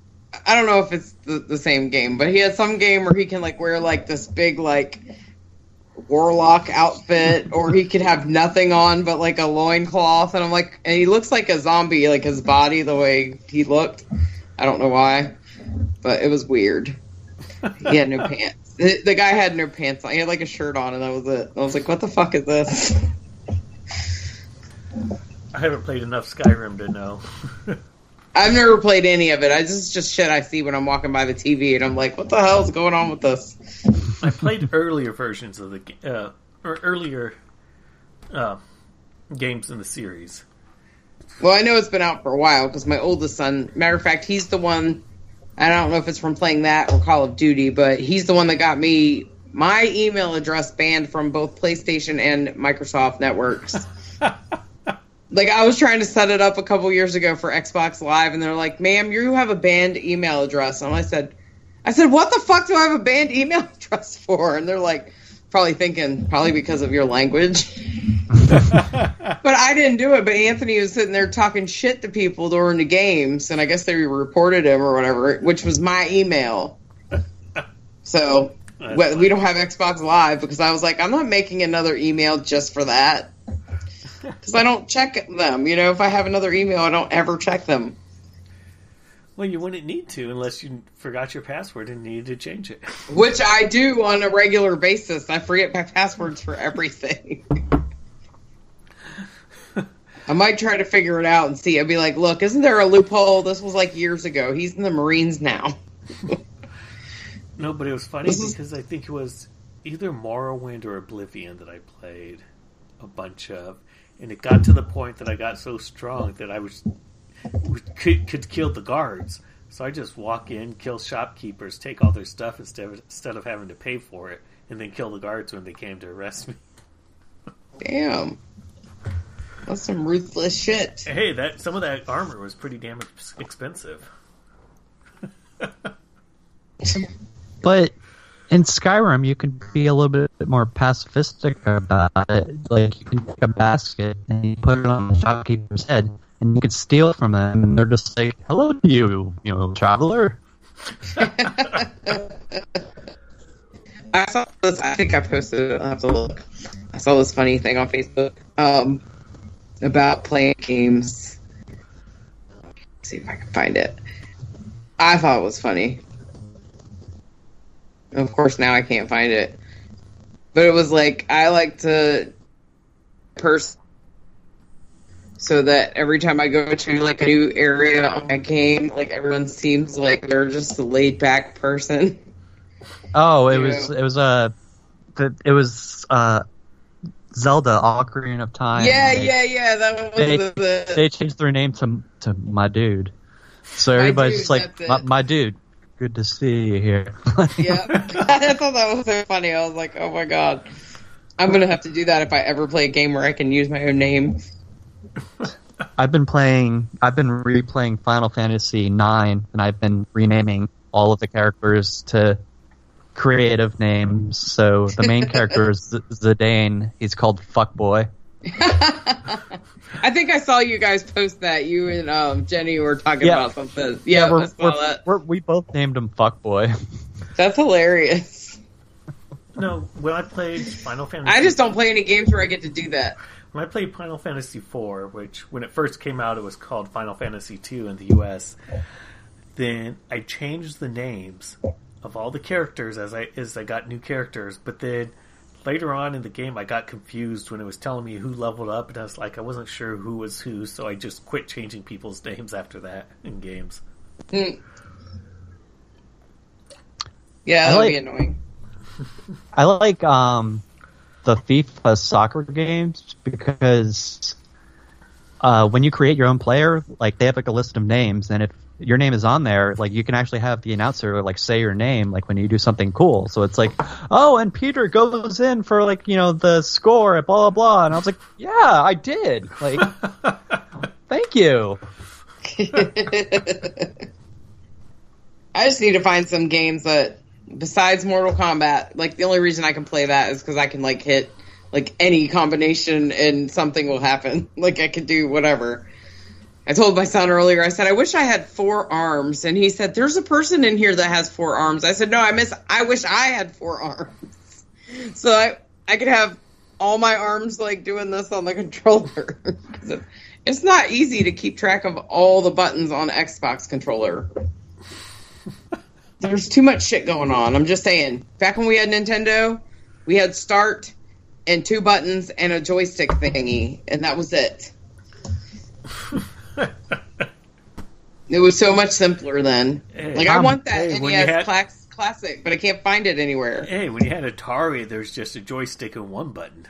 I don't know if it's the, the same game, but he has some game where he can, like, wear, like, this big, like, warlock outfit, or he could have nothing on but, like, a loincloth. And I'm like, and he looks like a zombie, like, his body, the way he looked. I don't know why, but it was weird. He had no pants. [LAUGHS] The, the guy had no pants on. He had like a shirt on, and that was it. I was like, "What the fuck is this?" I haven't played enough Skyrim to know. [LAUGHS] I've never played any of it. I just just shit I see when I'm walking by the TV, and I'm like, "What the hell is going on with this?" I played earlier versions of the uh, or earlier uh, games in the series. Well, I know it's been out for a while because my oldest son, matter of fact, he's the one. I don't know if it's from playing that or Call of Duty, but he's the one that got me my email address banned from both PlayStation and Microsoft networks. [LAUGHS] like I was trying to set it up a couple years ago for Xbox Live, and they're like, "Ma'am, you have a banned email address." And I said, "I said, what the fuck do I have a banned email [LAUGHS] address for?" And they're like, probably thinking, probably because of your language. [LAUGHS] But I didn't do it. But Anthony was sitting there talking shit to people during the games, and I guess they reported him or whatever, which was my email. [LAUGHS] So we, we don't have Xbox Live because I was like, I'm not making another email just for that because I don't check them. You know, if I have another email, I don't ever check them. Well, you wouldn't need to unless you forgot your password and needed to change it. [LAUGHS] Which I do on a regular basis. I forget my passwords for everything. [LAUGHS] I might try to figure it out and see. I'd be like, look, isn't there a loophole? This was like years ago. He's in the Marines now. [LAUGHS] No, but it was funny This is- because I think it was either Morrowind or Oblivion that I played a bunch of, and it got to the point that I got so strong that I was could, could kill the guards. So I just walk in, kill shopkeepers, take all their stuff instead of, instead of having to pay for it, and then kill the guards when they came to arrest me. Damn. That's some ruthless shit. Hey, that some of that armor was pretty damn expensive. [LAUGHS] But in Skyrim, you can be a little bit more pacifistic about it. Like you can take a basket and you put it on the shopkeeper's head, and you can steal from them, and they're just like, "Hello to you, you know, traveler." [LAUGHS] I saw this. I think I posted it. I'll have to look. I saw this funny thing on Facebook um, about playing games. Let's see if I can find it. I thought it was funny. Of course, now I can't find it. But it was like I like to pers so that every time I go to like a new area on my game, like everyone seems like they're just a laid back person. [LAUGHS] Oh, it was it was uh, it was uh, Zelda Ocarina of Time. yeah, They- yeah, yeah. That was They, the, the they changed their name to to my dude. So everybody's dude, just like my, my dude. Good to see you here. [LAUGHS] yeah. [LAUGHS] I thought that was so funny. I was like, oh my god. I'm gonna have to do that if I ever play a game where I can use my own name. [LAUGHS] I've been playing. I've been replaying Final Fantasy Nine, and I've been renaming all of the characters to creative names. So the main character is Z- Zidane. He's called Fuckboy. I think I saw you guys post that. You and um, Jenny were talking Yeah. about something. Yeah, I we're, we're, that. we're, we both named him Fuckboy. [LAUGHS] That's hilarious. No, when I played Final Fantasy, I just don't play any games where I get to do that. When I played Final Fantasy IV, which when it first came out, it was called Final Fantasy II in the U.S. Then I changed the names of all the characters as I as I got new characters. But then later on in the game, I got confused when it was telling me who leveled up, and I was like, I wasn't sure who was who, so I just quit changing people's [LAUGHS] names after that in games. Hmm. Yeah, I that would like- be annoying. [LAUGHS] I like um, the FIFA soccer games because uh, when you create your own player, like they have like a list of names, and if your name is on there, like you can actually have the announcer like say your name, like when you do something cool. So it's like, oh, and Peter goes in for like you know the score at blah blah blah, and I was like, yeah, I did. Like, [LAUGHS] thank you. [LAUGHS] I just need to find some games that, besides Mortal Kombat, like the only reason I can play that is because I can like hit like any combination and something will happen. [LAUGHS] Like I can do whatever. I told my son earlier. I said I wish I had four arms, and he said there's a person in here that has four arms. I said no, I miss. I wish I had four arms, [LAUGHS] so I I could have all my arms like doing this on the [LAUGHS] controller. [LAUGHS] it's not easy to keep track of all the buttons on Xbox controller. There's too much shit going on. I'm just saying. Back when we had Nintendo, we had start and two buttons and a joystick thingy, and that was it. [LAUGHS] it was so much simpler then. Hey, like I um, want that hey, NES had- Clax- Classic, but I can't find it anywhere. Hey, when you had Atari, there's just a joystick and one button.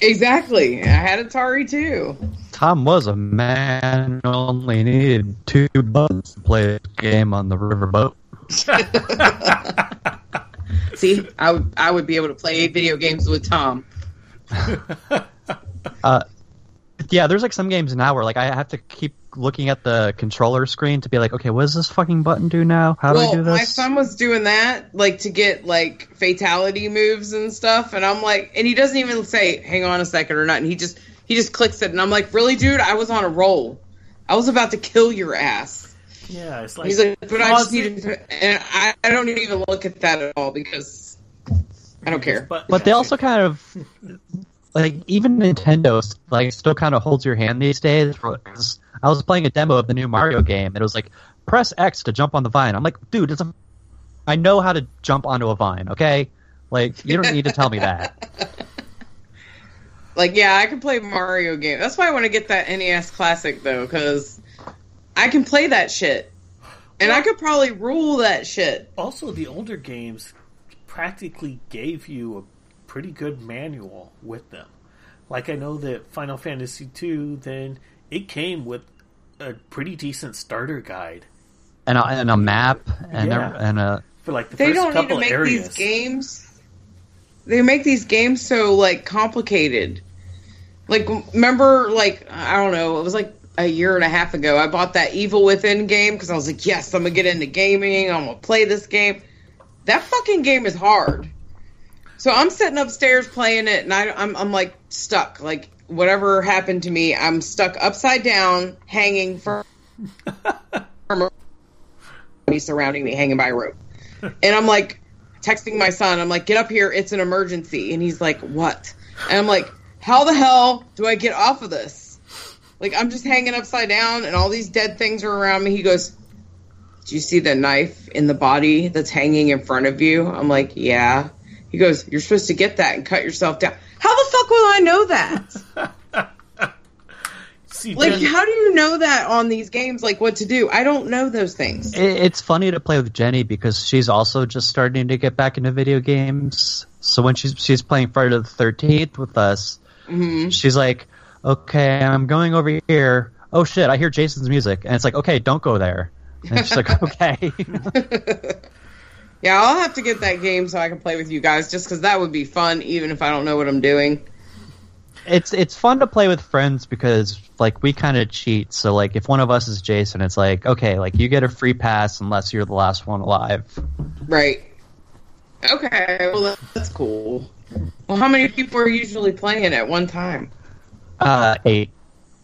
Exactly. I had Atari too. Tom was a man who only needed two buttons to play a game on the riverboat. [LAUGHS] See, I would I would be able to play video games with Tom. [LAUGHS] Uh, yeah, there's like some games now where like I have to keep looking at the controller screen to be like, okay, what does this fucking button do now? How do I do this? my son was doing that, like to get like fatality moves and stuff, and I'm like, and he doesn't even say, "Hang on a second or nothing." He just he just clicks it, and I'm like, "Really, dude? I was on a roll. I was about to kill your ass." Yeah, it's like He's like, "But I just need to," and I, I don't even look at that at all because I don't care. But, but they also kind of [LAUGHS] like even Nintendo like still kind of holds your hand these days. 'cause I was playing a demo of the new Mario game, and it was like press X to jump on the vine. I'm like, dude, it's a, I know how to jump onto a vine. Okay, like you don't need to tell me that. [LAUGHS] Like, yeah, I can play Mario game. That's why I want to get that NES Classic though, because I can play that shit, and I could probably rule that shit. also the older games practically gave you a pretty good manual with them. Like I know that Final Fantasy II, then it came with a pretty decent starter guide And a, and a map and Yeah. a, and a for like the They first don't need to make areas. these games. They make these games so like complicated. Like, remember, like I don't know, it was like a year and a half ago. I bought that Evil Within game because I was like, yes, I'm gonna get into gaming. I'm gonna play this game. That fucking game is hard. So I'm sitting upstairs playing it, and I, I'm I'm like stuck. Like whatever happened to me, I'm stuck upside down, hanging from me surrounding me, hanging by a rope. And I'm like texting my son. I'm like, get up here, it's an emergency. And he's like, what? And I'm like, how the hell do I get off of this? Like I'm just hanging upside down, and all these dead things are around me. He goes, do you see the knife in the body that's hanging in front of you? I'm like, yeah. He goes, you're supposed to get that and cut yourself down. How the fuck will I know that? [LAUGHS] See, Like, Jen- how do you know that on these games? Like, what to do? I don't know those things. It, it's funny to play with Jenny because she's also just starting to get back into video games. So when she's she's playing Friday the Thirteenth with us, hmm she's like, "Okay, I'm going over here. Oh shit, I hear Jason's music," and it's like, "Okay, don't go there." And she's like, [LAUGHS] "Okay." [LAUGHS] Yeah, I'll have to get that game so I can play with you guys, just because that would be fun, even if I don't know what I'm doing. it's it's fun to play with friends because like we kind of cheat. So like if one of us is Jason, it's like okay, like you get a free pass unless you're the last one alive. Right. Okay, well, that's cool. Well, how many people are usually playing at one time? Uh, eight.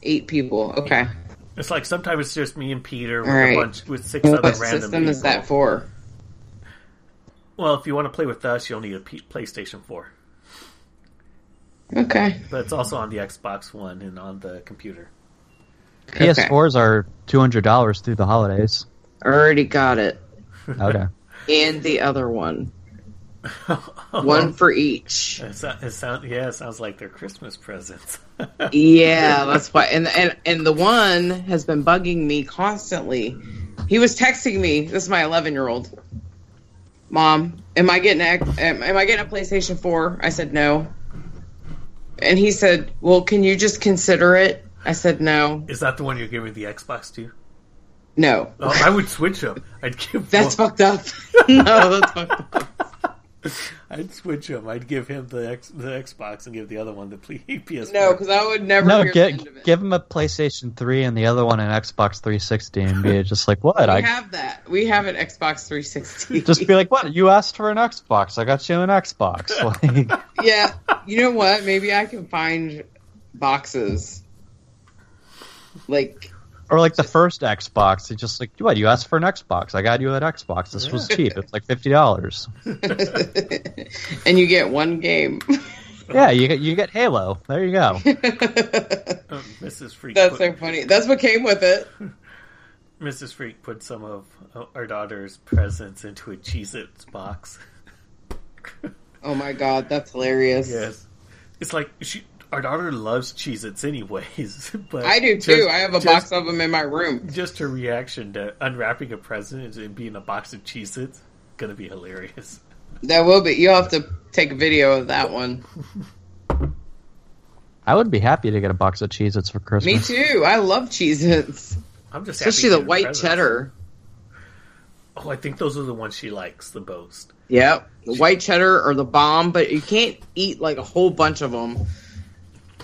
Eight people. Okay. It's like sometimes it's just me and Peter with All right. a bunch with six other random. What random system people. is that for? Well, if you want to play with us, you'll need a P- PlayStation 4. Okay. But it's also on the Xbox One and on the computer. PS4s are two hundred dollars through the holidays. Already got it. Okay. [LAUGHS] And the other one. [LAUGHS] One for each. It, so- it sound, yeah, it sounds like they're Christmas presents. [LAUGHS] Yeah, that's why. And and and the one has been bugging me constantly. He was texting me. This is my 11 year old. Mom, am I getting a, am, am I getting a PlayStation 4? I said no. And he said, "Well, can you just consider it?" I said no. Is that the one you're giving the Xbox to? No. Oh, I would switch them. I'd give. [LAUGHS] That's one- fucked up. [LAUGHS] no, that's fucked up. [LAUGHS] I'd switch him. I'd give him the X, the Xbox and give the other one the P- [LAUGHS] PS4. No, because I would never No, hear the end get, of it. give him a PlayStation Three and the other one an Xbox 360, and be just like, "What? We I have that. We have an Xbox 360. [LAUGHS] just be like, what? You asked for an Xbox. I got you an Xbox." Like, yeah. You know what? Maybe I can find boxes. Like, or like the first Xbox, it's just like, "What? You asked for an Xbox. I got you an Xbox. This was cheap. It's like fifty dollars." [LAUGHS] and you get one game. Yeah, you get you get Halo. There you go. [LAUGHS] Um, Mrs. Freak. That's put, so funny. That's what came with it. [LAUGHS] Mrs. Freak put some of uh, our daughter's presents into a Cheez-Its box. Oh my god, that's hilarious. Yes, it's like she. Our daughter loves Cheez-Its anyways. [LAUGHS] But I do too. just- I have a just- box of them in my room. Just her reaction to unwrapping a present and being a box of Cheez-Its gonna be hilarious. That will be. You'll have to take a video of that one. I would be happy to get a box of Cheez-Its for Christmas. Me too. I love Cheez-Its. I'm just happy Especially the white presents. cheddar. Oh, I think those are the ones she likes the most. Yep. The white cheddar or the bomb, but you can't eat like a whole bunch of them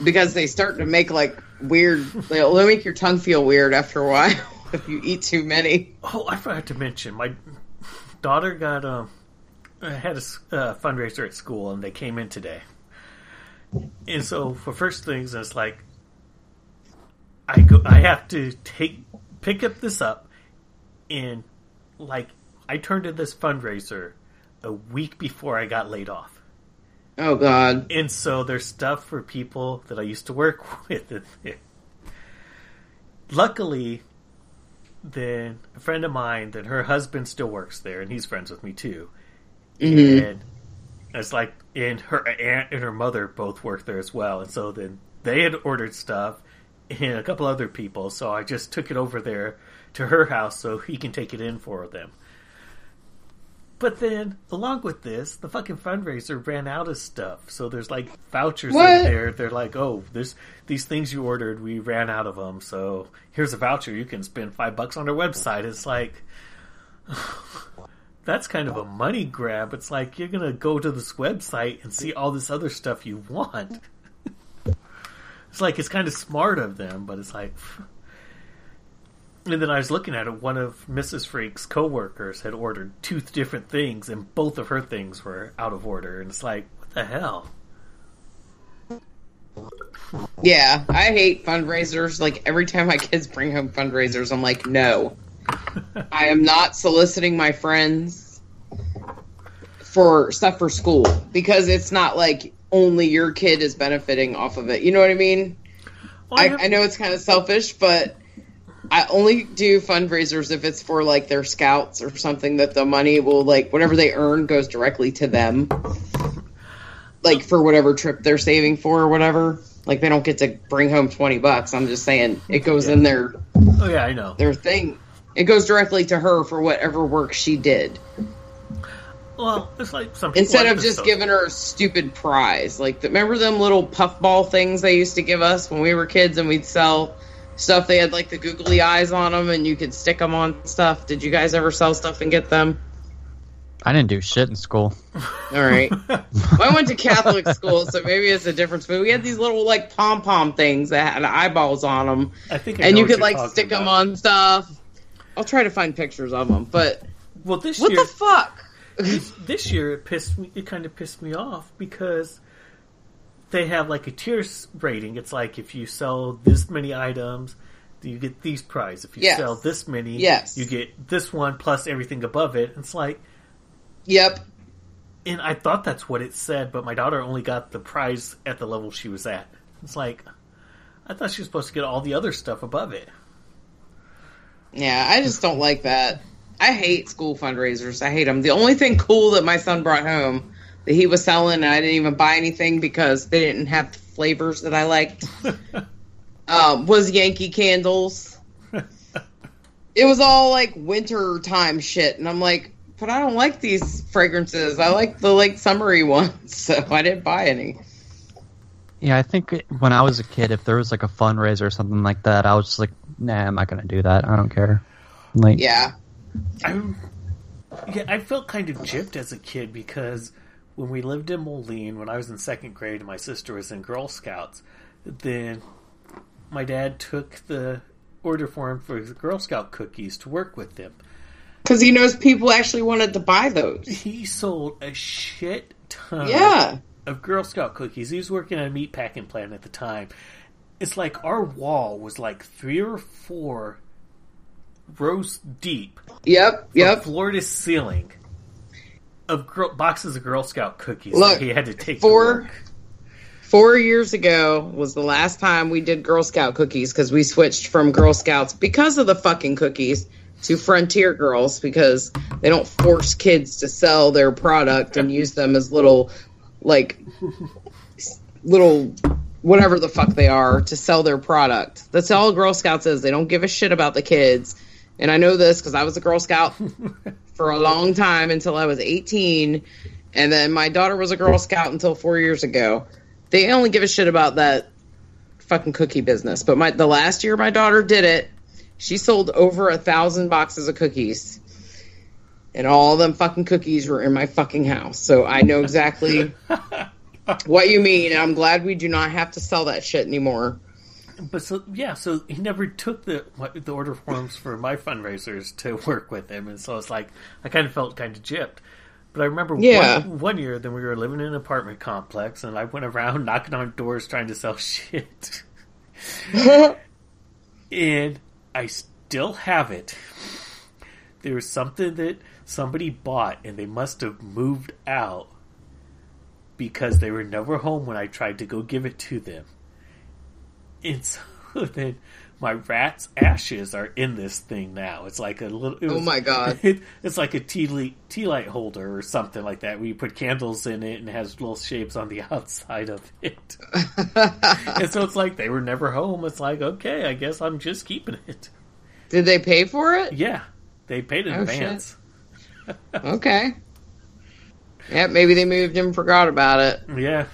because they start to make like weird. They'll make your tongue feel weird after a while [LAUGHS] if you eat too many. Oh, I forgot to mention my daughter got um had a uh, fundraiser at school and they came in today, and so for first things it's like I go I have to take pick up this up and like I turned in this fundraiser a week before I got laid off. Oh God. And so there's stuff for people that I used to work [LAUGHS] with. Luckily, then a friend of mine, then her husband still works there, and he's friends with me too. Mhm. And it's like, and her aunt and her mother both work there as well. And so then they had ordered stuff, and a couple other people. So I just took it over there to her house so he can take it in for them. But then, along with this, the fucking fundraiser ran out of stuff. So there's like vouchers What? in there. They're like, oh, there's these things you ordered. We ran out of them. So here's a voucher. You can spend five bucks on our website. It's like, [SIGHS] that's kind of a money grab. It's like you're gonna go to this website and see all this other stuff you want. [LAUGHS] it's like it's kind of smart of them, but it's like. And then I was looking at it. One of Mrs. Freak's coworkers had ordered two different things, and both of her things were out of order. And it's like, what the hell? Yeah, I hate fundraisers. Like every time my kids bring home fundraisers, I'm like, no. [LAUGHS] I am not soliciting my friends for stuff for school because it's not like only your kid is benefiting off of it. You know what I mean? Well, I I, have- I know it's kind of selfish, but I only do fundraisers if it's for like their scouts or something that the money will like whatever they earn goes directly to them. Like for whatever trip they're saving for or whatever. Like they don't get to bring home twenty bucks. I'm just saying it goes in their Oh yeah, I know. their thing. It goes directly to her for whatever work she did. Well, it's like some Instead of just giving her a stupid prize. Like, the, remember them little puffball things they used to give us when we were kids and we'd sell stuff? They had like the googly eyes on them and you could stick them on stuff. Did you guys ever sell stuff and get them? I didn't do shit in school. All right. [LAUGHS] well, I went to Catholic school, so maybe it's a difference. But we had these little like pom pom things that had eyeballs on them, I think, I and know you what could you're like talking stick them on stuff. I'll try to find pictures of them. But Well, this what year, the fuck? this, this year it pissed me. It kind of pissed me off because they have like a tier rating. It's like if you sell this many items, you get these prize. If you Yes. sell this many, Yes. you get this one plus everything above it. It's like, Yep. and I thought that's what it said, but my daughter only got the prize at the level she was at. It's like, I thought she was supposed to get all the other stuff above it. Yeah, I just don't like that. I hate school fundraisers. I hate them. The only thing cool that my son brought home that he was selling, and I didn't even buy anything because they didn't have the flavors that I liked, [LAUGHS] um, was Yankee candles. [LAUGHS] it was all like winter time shit, and I'm like, but I don't like these fragrances. I like the like summery ones, [LAUGHS] so I didn't buy any. Yeah, I think when I was a kid, if there was like a fundraiser or something like that, I was just like, nah, I'm not gonna do that. I don't care. Like, Yeah, I, yeah, I felt kind of gypped as a kid because when we lived in Moline, when I was in second grade, and my sister was in Girl Scouts, then my dad took the order form for the Girl Scout cookies to work with them. because he knows people actually wanted to buy those. He sold a shit ton Yeah. of Girl Scout cookies. He was working at a meat packing plant at the time. It's like our wall was like three or four rows deep Yep. Yep. floor to ceiling of girl, boxes of Girl Scout cookies Look, that he had to take four- four years ago was the last time we did Girl Scout cookies because we switched from Girl Scouts because of the fucking cookies to Frontier Girls because they don't force kids to sell their product and use them as little, like, little whatever the fuck they are to sell their product. That's all Girl Scouts is. They don't give a shit about the kids. And I know this because I was a Girl Scout [LAUGHS] for a long time until I was 18. And then my daughter was a Girl Scout until four years ago. They only give a shit about that fucking cookie business. But my the last year my daughter did it, she sold over a thousand boxes of cookies. And all of them fucking cookies were in my fucking house. So I know exactly [LAUGHS] what you mean. And I'm glad we do not have to sell that shit anymore. But so yeah, so he never took the what- the order forms for my fundraisers to [LAUGHS] work with him, and so it's like I kind of felt kind of gypped. But I remember Yeah. one, one year, then we were living in an apartment complex, and I went around [LAUGHS] knocking on doors trying to sell [LAUGHS] shit. and I still have it. There was something that somebody bought, and they must have moved out because they were never home when I tried to go give it to them. And so then my rat's ashes are in this thing now. It's like a little. it Oh my God. It, [LAUGHS] it's like a tea light, tea light holder or something like that, where you put candles in it and it has little shapes on the [LAUGHS] outside of it. [LAUGHS] and so it's like they were never home. It's like okay, I guess I'm just keeping it. Did they pay for it? Yeah, they paid in Oh, advance. Okay. Yeah, maybe they moved and forgot about it. Yeah,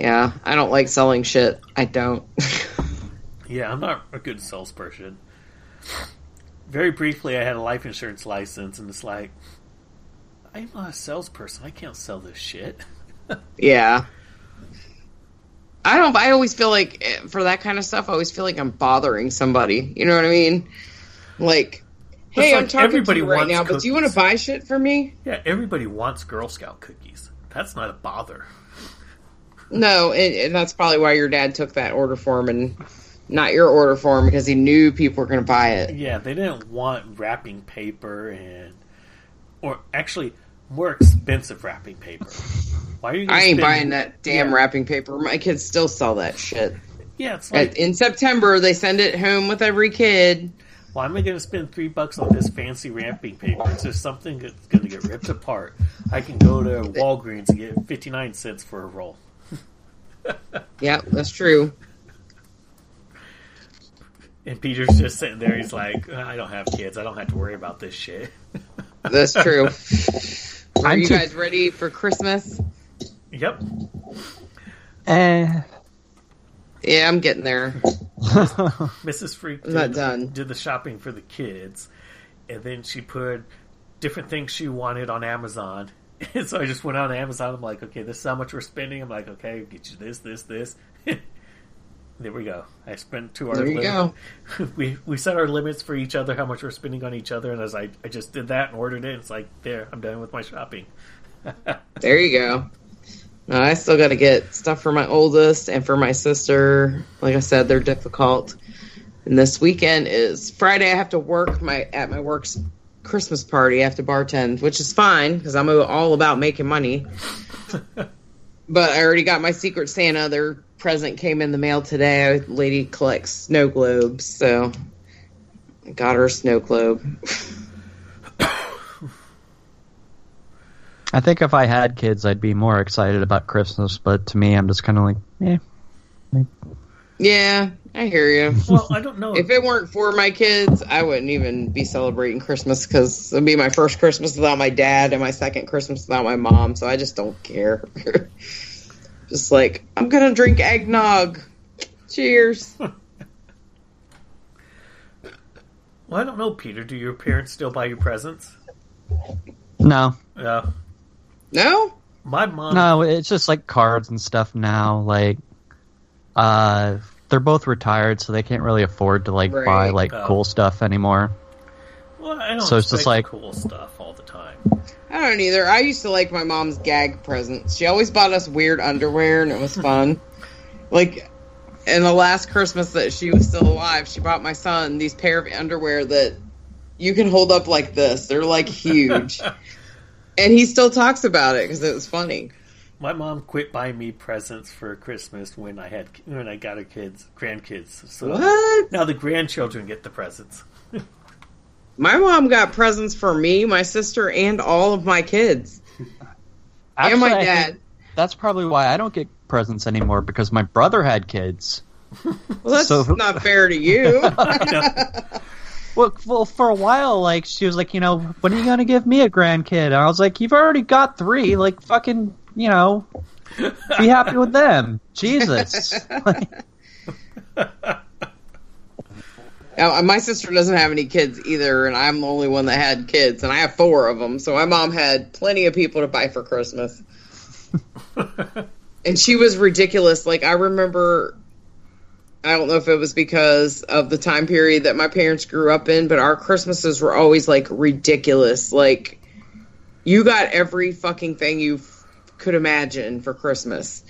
Yeah, I don't like selling shit. I don't. [LAUGHS] yeah, I'm not a good salesperson. Very briefly, I had a life insurance license, and it's like I'm not a salesperson. I can't sell this shit. [LAUGHS] yeah. I don't. I always feel like eh, for that kind of stuff, I always feel like I'm bothering somebody. You know what I mean? Like, hey, like I'm talking everybody to you right now, but do you want to buy shit for me? Yeah, everybody wants Girl Scout cookies. That's not a bother. No, and, and that's probably why your dad took that order form and not your order form because he knew people were going to buy it. Yeah, they didn't want wrapping paper and, or actually, more expensive wrapping paper. Why are you? I ain't spend- buying that damn Yeah. wrapping paper. My kids still sell that shit. Yeah, it's like, in September, they send it home with every kid. why am I going to spend three bucks on this fancy wrapping paper? It's just something that's going to get ripped apart. I can go to Walgreens and get fifty nine cents for a roll. Yeah, that's true. And Peter's just sitting there. He's like, I don't have kids. I don't have to worry about this shit. [LAUGHS] That's true. Are I'm you too- guys ready for Christmas? Yep. Eh. Yeah, I'm getting there. [LAUGHS] Mrs. Freak I'm not done. did the shopping for the kids, and then she put different things she wanted on Amazon. And [LAUGHS] so I just went on Amazon. I'm like, okay, this is how much we're spending. I'm like, okay, get you this, this, this. [LAUGHS] there we go. I spent two hours. There you limit. [LAUGHS] we we set our limits for each other, how much we're spending on each other, and as I I just did that and ordered it, it's like there, I'm done with my shopping. There you go. No, I still got to get stuff for my oldest and for my sister. Like I said, they're difficult. And this weekend is Friday. I have to work my at my work's Christmas party. I have to bartend, which is fine because I'm all about making money. [LAUGHS] but I already got my Secret Santa. Their present came in the mail today. A lady collects snow globes, so I got her a snow globe. [COUGHS] I think if I had kids, I'd be more excited about Christmas. But to me, I'm just kind of like, eh. Yeah, I hear you. Well, I don't know. If it weren't for my kids, I wouldn't even be celebrating Christmas because it'd be my first Christmas without my dad and my second Christmas without my mom. So I just don't care. [LAUGHS] just like I'm gonna drink eggnog. Cheers. [LAUGHS] well, I don't know, Peter. Do your parents still buy you presents? No, Yeah. No. My mom. no, it's just like cards and stuff now. Like, uh, they're both retired, so they can't really afford to like buy like Oh. cool stuff anymore. Well, I don't So it's just like- cool stuff all the time. I don't either. I used to like my mom's gag presents. She always bought us weird underwear, and it was [LAUGHS] fun. like, in the last Christmas that she was still alive, she bought my son these pair of underwear that you can hold up like this. They're like huge, [LAUGHS] and he still talks about it because it was funny. My mom quit buying me presents for Christmas when I had when I got her kids, grandkids. So What? now the grandchildren get the presents. [LAUGHS] My mom got presents for me, my sister, and all of my kids, and my Actually, I think dad. That's probably why I don't get presents anymore because my brother had kids. [LAUGHS] Well, that's So- not fair to you. [LAUGHS] Well, well, for a while, like she was like, you know, when are you gonna give me a grandkid? And I was like, you've already got three. Like, fucking, you know, be happy with them. [LAUGHS] Jesus. Uh, my sister doesn't have any kids either, and I'm the only one that had kids, and I have four of them. So my mom had plenty of people to buy for Christmas, [LAUGHS] and she was ridiculous. Like I remember, I don't know if it was because of the time period that my parents grew up in, but our Christmases were always like ridiculous. Like you got every fucking thing you f- could imagine for Christmas.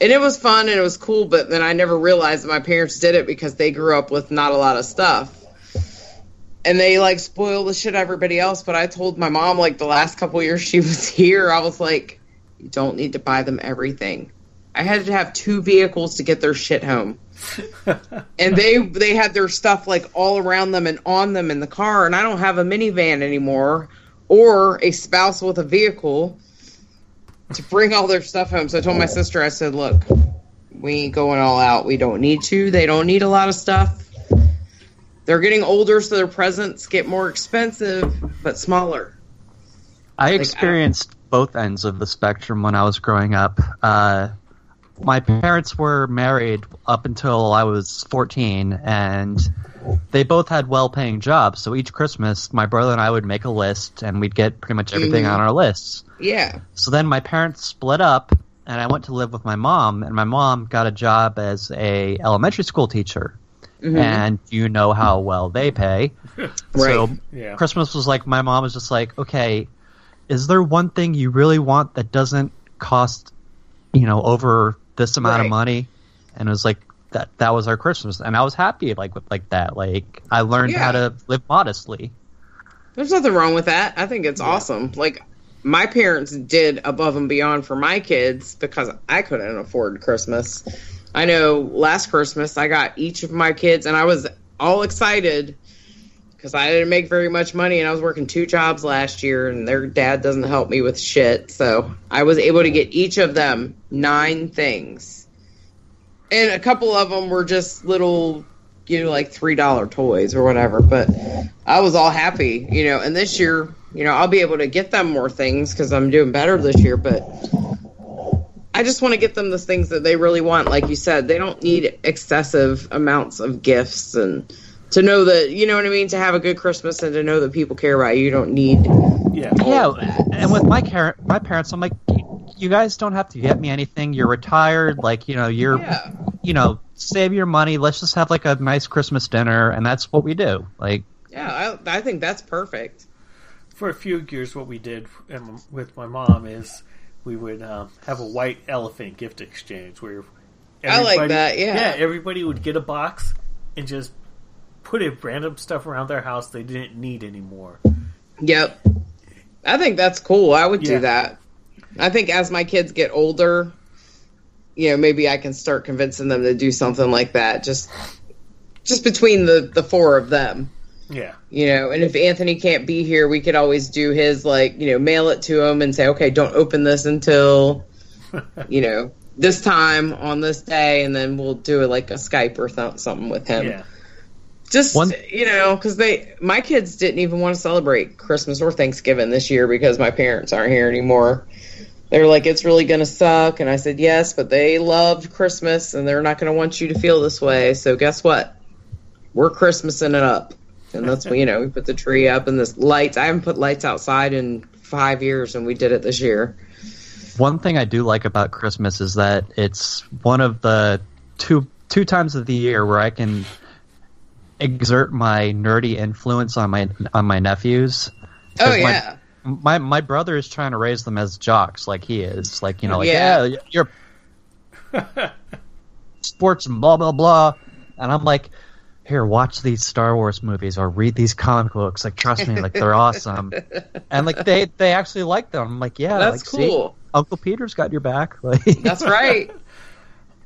And it was fun and it was cool but then i never realized that my parents did it because they grew up with not a lot of stuff. And they like spoil the shit everybody else but i told my mom like the last couple years she [LAUGHS] was here i was like you don't need to buy them everything. I had to have two vehicles to get their shit home. [LAUGHS] And they they had their stuff like all around them and on them in the car and i don't have a minivan anymore or a spouse with a vehicle to bring all their stuff home. So I told my sister, I said, look, we ain't going all out. We don't need to. They don't need a lot of stuff. They're getting older, so their presents get more expensive, but smaller. I Like, experienced both ends of the spectrum when I was growing up. Uh, my parents were married up until I was 14, and they both had well paying jobs. So each Christmas, my brother and I would make a list, and we'd get pretty much everything Mhm. on our lists. Yeah. So then my parents split up, and I went to live with my mom, and my mom got a job as a elementary school teacher. Mhm. And you know how well they pay. [LAUGHS] So Yeah. Christmas was like my mom was just like, okay, is there one thing you really want that doesn't cost, you know, over this amount Right. of money? And it was like that. That was our Christmas, and I was happy like with like that. Like I learned how to live modestly. There's nothing wrong with that. I think it's awesome. Like my parents did above and beyond for my kids because I couldn't afford Christmas. I know last Christmas I got each of my kids and I was all excited because I didn't make very much money and I was working two jobs last year and their dad doesn't help me with shit. So I was able to get each of them nine things and a couple of them were just little, you know, like three dollar toys or whatever. But I was all happy, you know. And this year, you know, I'll be able to get them more things because I'm doing better this year. But I just want to get them the things that they really want. Like you said, they don't need excessive amounts of gifts and to know that you know what I mean. To have a good Christmas and to know that people care about you, you don't need. Yeah. Yeah, and with my car- my parents, I'm like, "You- you guys don't have to get me anything. You're retired, like you know, you're, Yeah. you know, save your money. Let's just have like a nice Christmas dinner, and that's what we do. Like, Yeah, I, I think that's perfect. For a few years, what we did with my mom is we would um, have a white elephant gift exchange where I like everybody- that, yeah. yeah, everybody would get a box and just put a random stuff around their house they didn't need anymore. Yep. I think that's cool. I would Yeah. do that. I think as my kids get older, you know, maybe I can start convincing them to do something like that. Just just between the the four of them. Yeah. You know, and if Anthony can't be here, we could always do his like, you know, mail it to him and say, "Okay, don't open this until [LAUGHS] you know, this time on this day and then we'll do it like a Skype or th- something with him." Yeah. just One- you know because they my kids didn't even want to celebrate christmas or thanksgiving this year because my parents aren't here anymore they were like it's really going to suck and i said yes but they loved christmas and they're not going to want you to feel this way so guess what we're christmasing it up and that's when you know we put the tree up and this lights i haven't put lights outside in five years and we did it this year one thing I do like about Christmas is that it's one of the two two times of the year where I can exert my nerdy influence on my on my nephews. oh 'Cause my- yeah my my brother is trying to raise them as jocks like he is like you know like Yeah. yeah, you're [LAUGHS] sports and blah blah blah and i'm like here watch these star wars movies or read these comic books like trust me like they're awesome [LAUGHS] and like they they actually like them i'm like yeah That's like, see, cool. uncle peter's got your back [LAUGHS] like that's right [LAUGHS]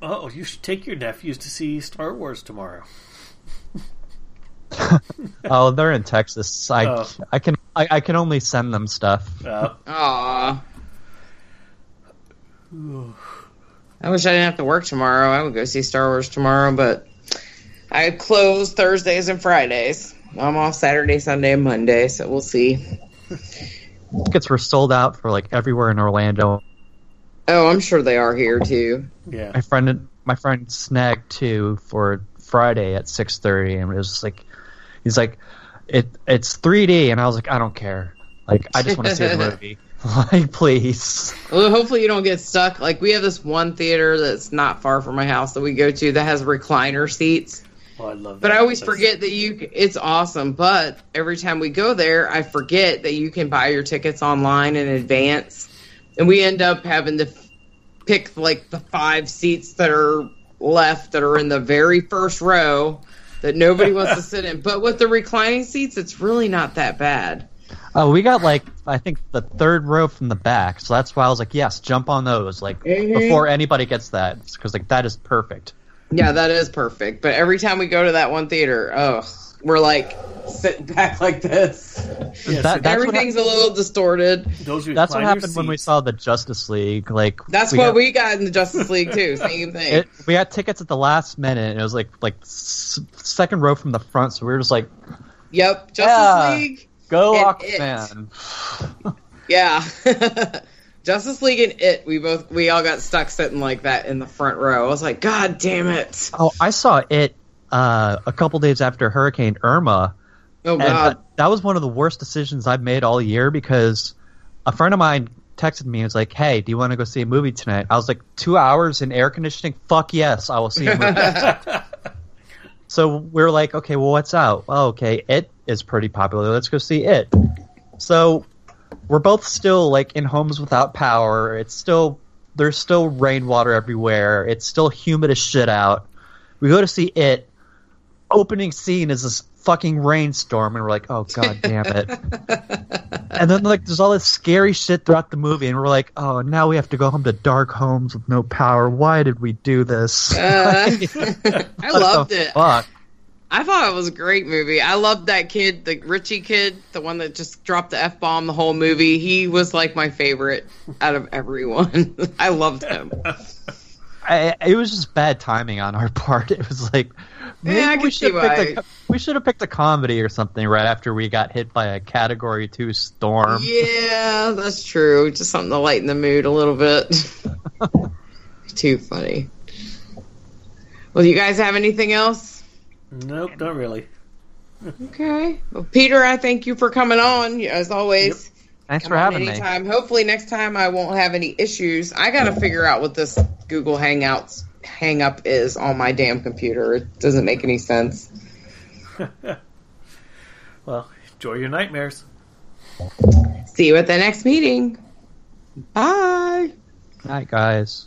Oh, you should take your nephews to see Star Wars tomorrow. oh they're in texas i Oh. i can I, I can only send them stuff Uh, Aw. I wish I didn't have to work tomorrow. I would go see Star Wars tomorrow, but I close Thursdays and Fridays. I'm off Saturday, Sunday, and Monday, so we'll see. tickets were sold out for like everywhere in orlando Oh, I'm sure they are here too. yeah. my friend my friend snagged two for Friday at six thirty, and it was just like he's like it it's three D, and I was like I don't care, like I just want to see the [LAUGHS] movie, like please. Well, hopefully you don't get stuck. Like we have this one theater that's not far from my house that we go to that has recliner seats. Oh, I love But. I always That's- forget that you. It's awesome, but every time we go there, I forget that you can buy your tickets online in advance, and we end up having to pick like the five seats that are left that are in the very first row that nobody wants to sit in. [LAUGHS] But with the reclining seats, it's really not that bad. Oh, we got like I think the third row from the back, so that's why I was like, yes, jump on those, like Mhm. before anybody gets that, because like that is perfect. Yeah, that is perfect. But every time we go to that one theater, oh, we're like sitting [LAUGHS] back like this. Yeah, That- so that's what Everything's a little distorted. those That's what recliner happened when we saw the Justice League. Like That's we what got- we got in the Justice League too. [LAUGHS] Same thing. It, we got tickets at the last minute, and it was like like s- second row from the front, so we were just like, Yep, Justice Yeah. League. "Go And Aquaman!" Yeah. [LAUGHS] Justice League and it, we both we all got stuck sitting like that in the front row. I was like, God damn it. Oh, I saw it uh, a couple days after Hurricane Irma, Oh God. that, that was one of the worst decisions I've made all year because a friend of mine texted me and was like, "Hey, do you want to go see a movie tonight?" I was like, two hours in air conditioning? Fuck yes, I will see a movie." [LAUGHS] [LAUGHS] so we're like, "Okay, well, what's out?" Oh, okay, it is pretty popular. Let's go see it. So we're both still like in homes without power. It's still there's still rainwater everywhere. It's still humid as shit out. We go to see it. Opening scene is this fucking rainstorm, and we're like, oh god damn it. [LAUGHS] and then like there's all this scary shit throughout the movie, and we're like, oh now we have to go home to dark homes with no power. Why did we do this? Uh, [LAUGHS] [LAUGHS] I loved it. Fuck. I thought it was a great movie. I loved that kid, the Richie kid, the one that just dropped the F bomb the whole movie. He was like my favorite out of everyone. [LAUGHS] I loved him. [LAUGHS] I, it was just bad timing on our part. It was like maybe Yeah, I we should have picked a, we should have picked a comedy or something right after we got hit by a Category Two storm. Yeah, that's true. Just something to lighten the mood a little bit. [LAUGHS] Too funny. Well, you guys have anything else? Nope, not really. [LAUGHS] Okay. Well, Peter, I thank you for coming on as always. Thanks Come for on having me. anytime. Hopefully next time I won't have any issues. I got to figure out what this Google Hangouts hang up is on my damn computer. It doesn't make any sense. [LAUGHS] Well, enjoy your nightmares. See you at the next meeting. Bye. Night, guys.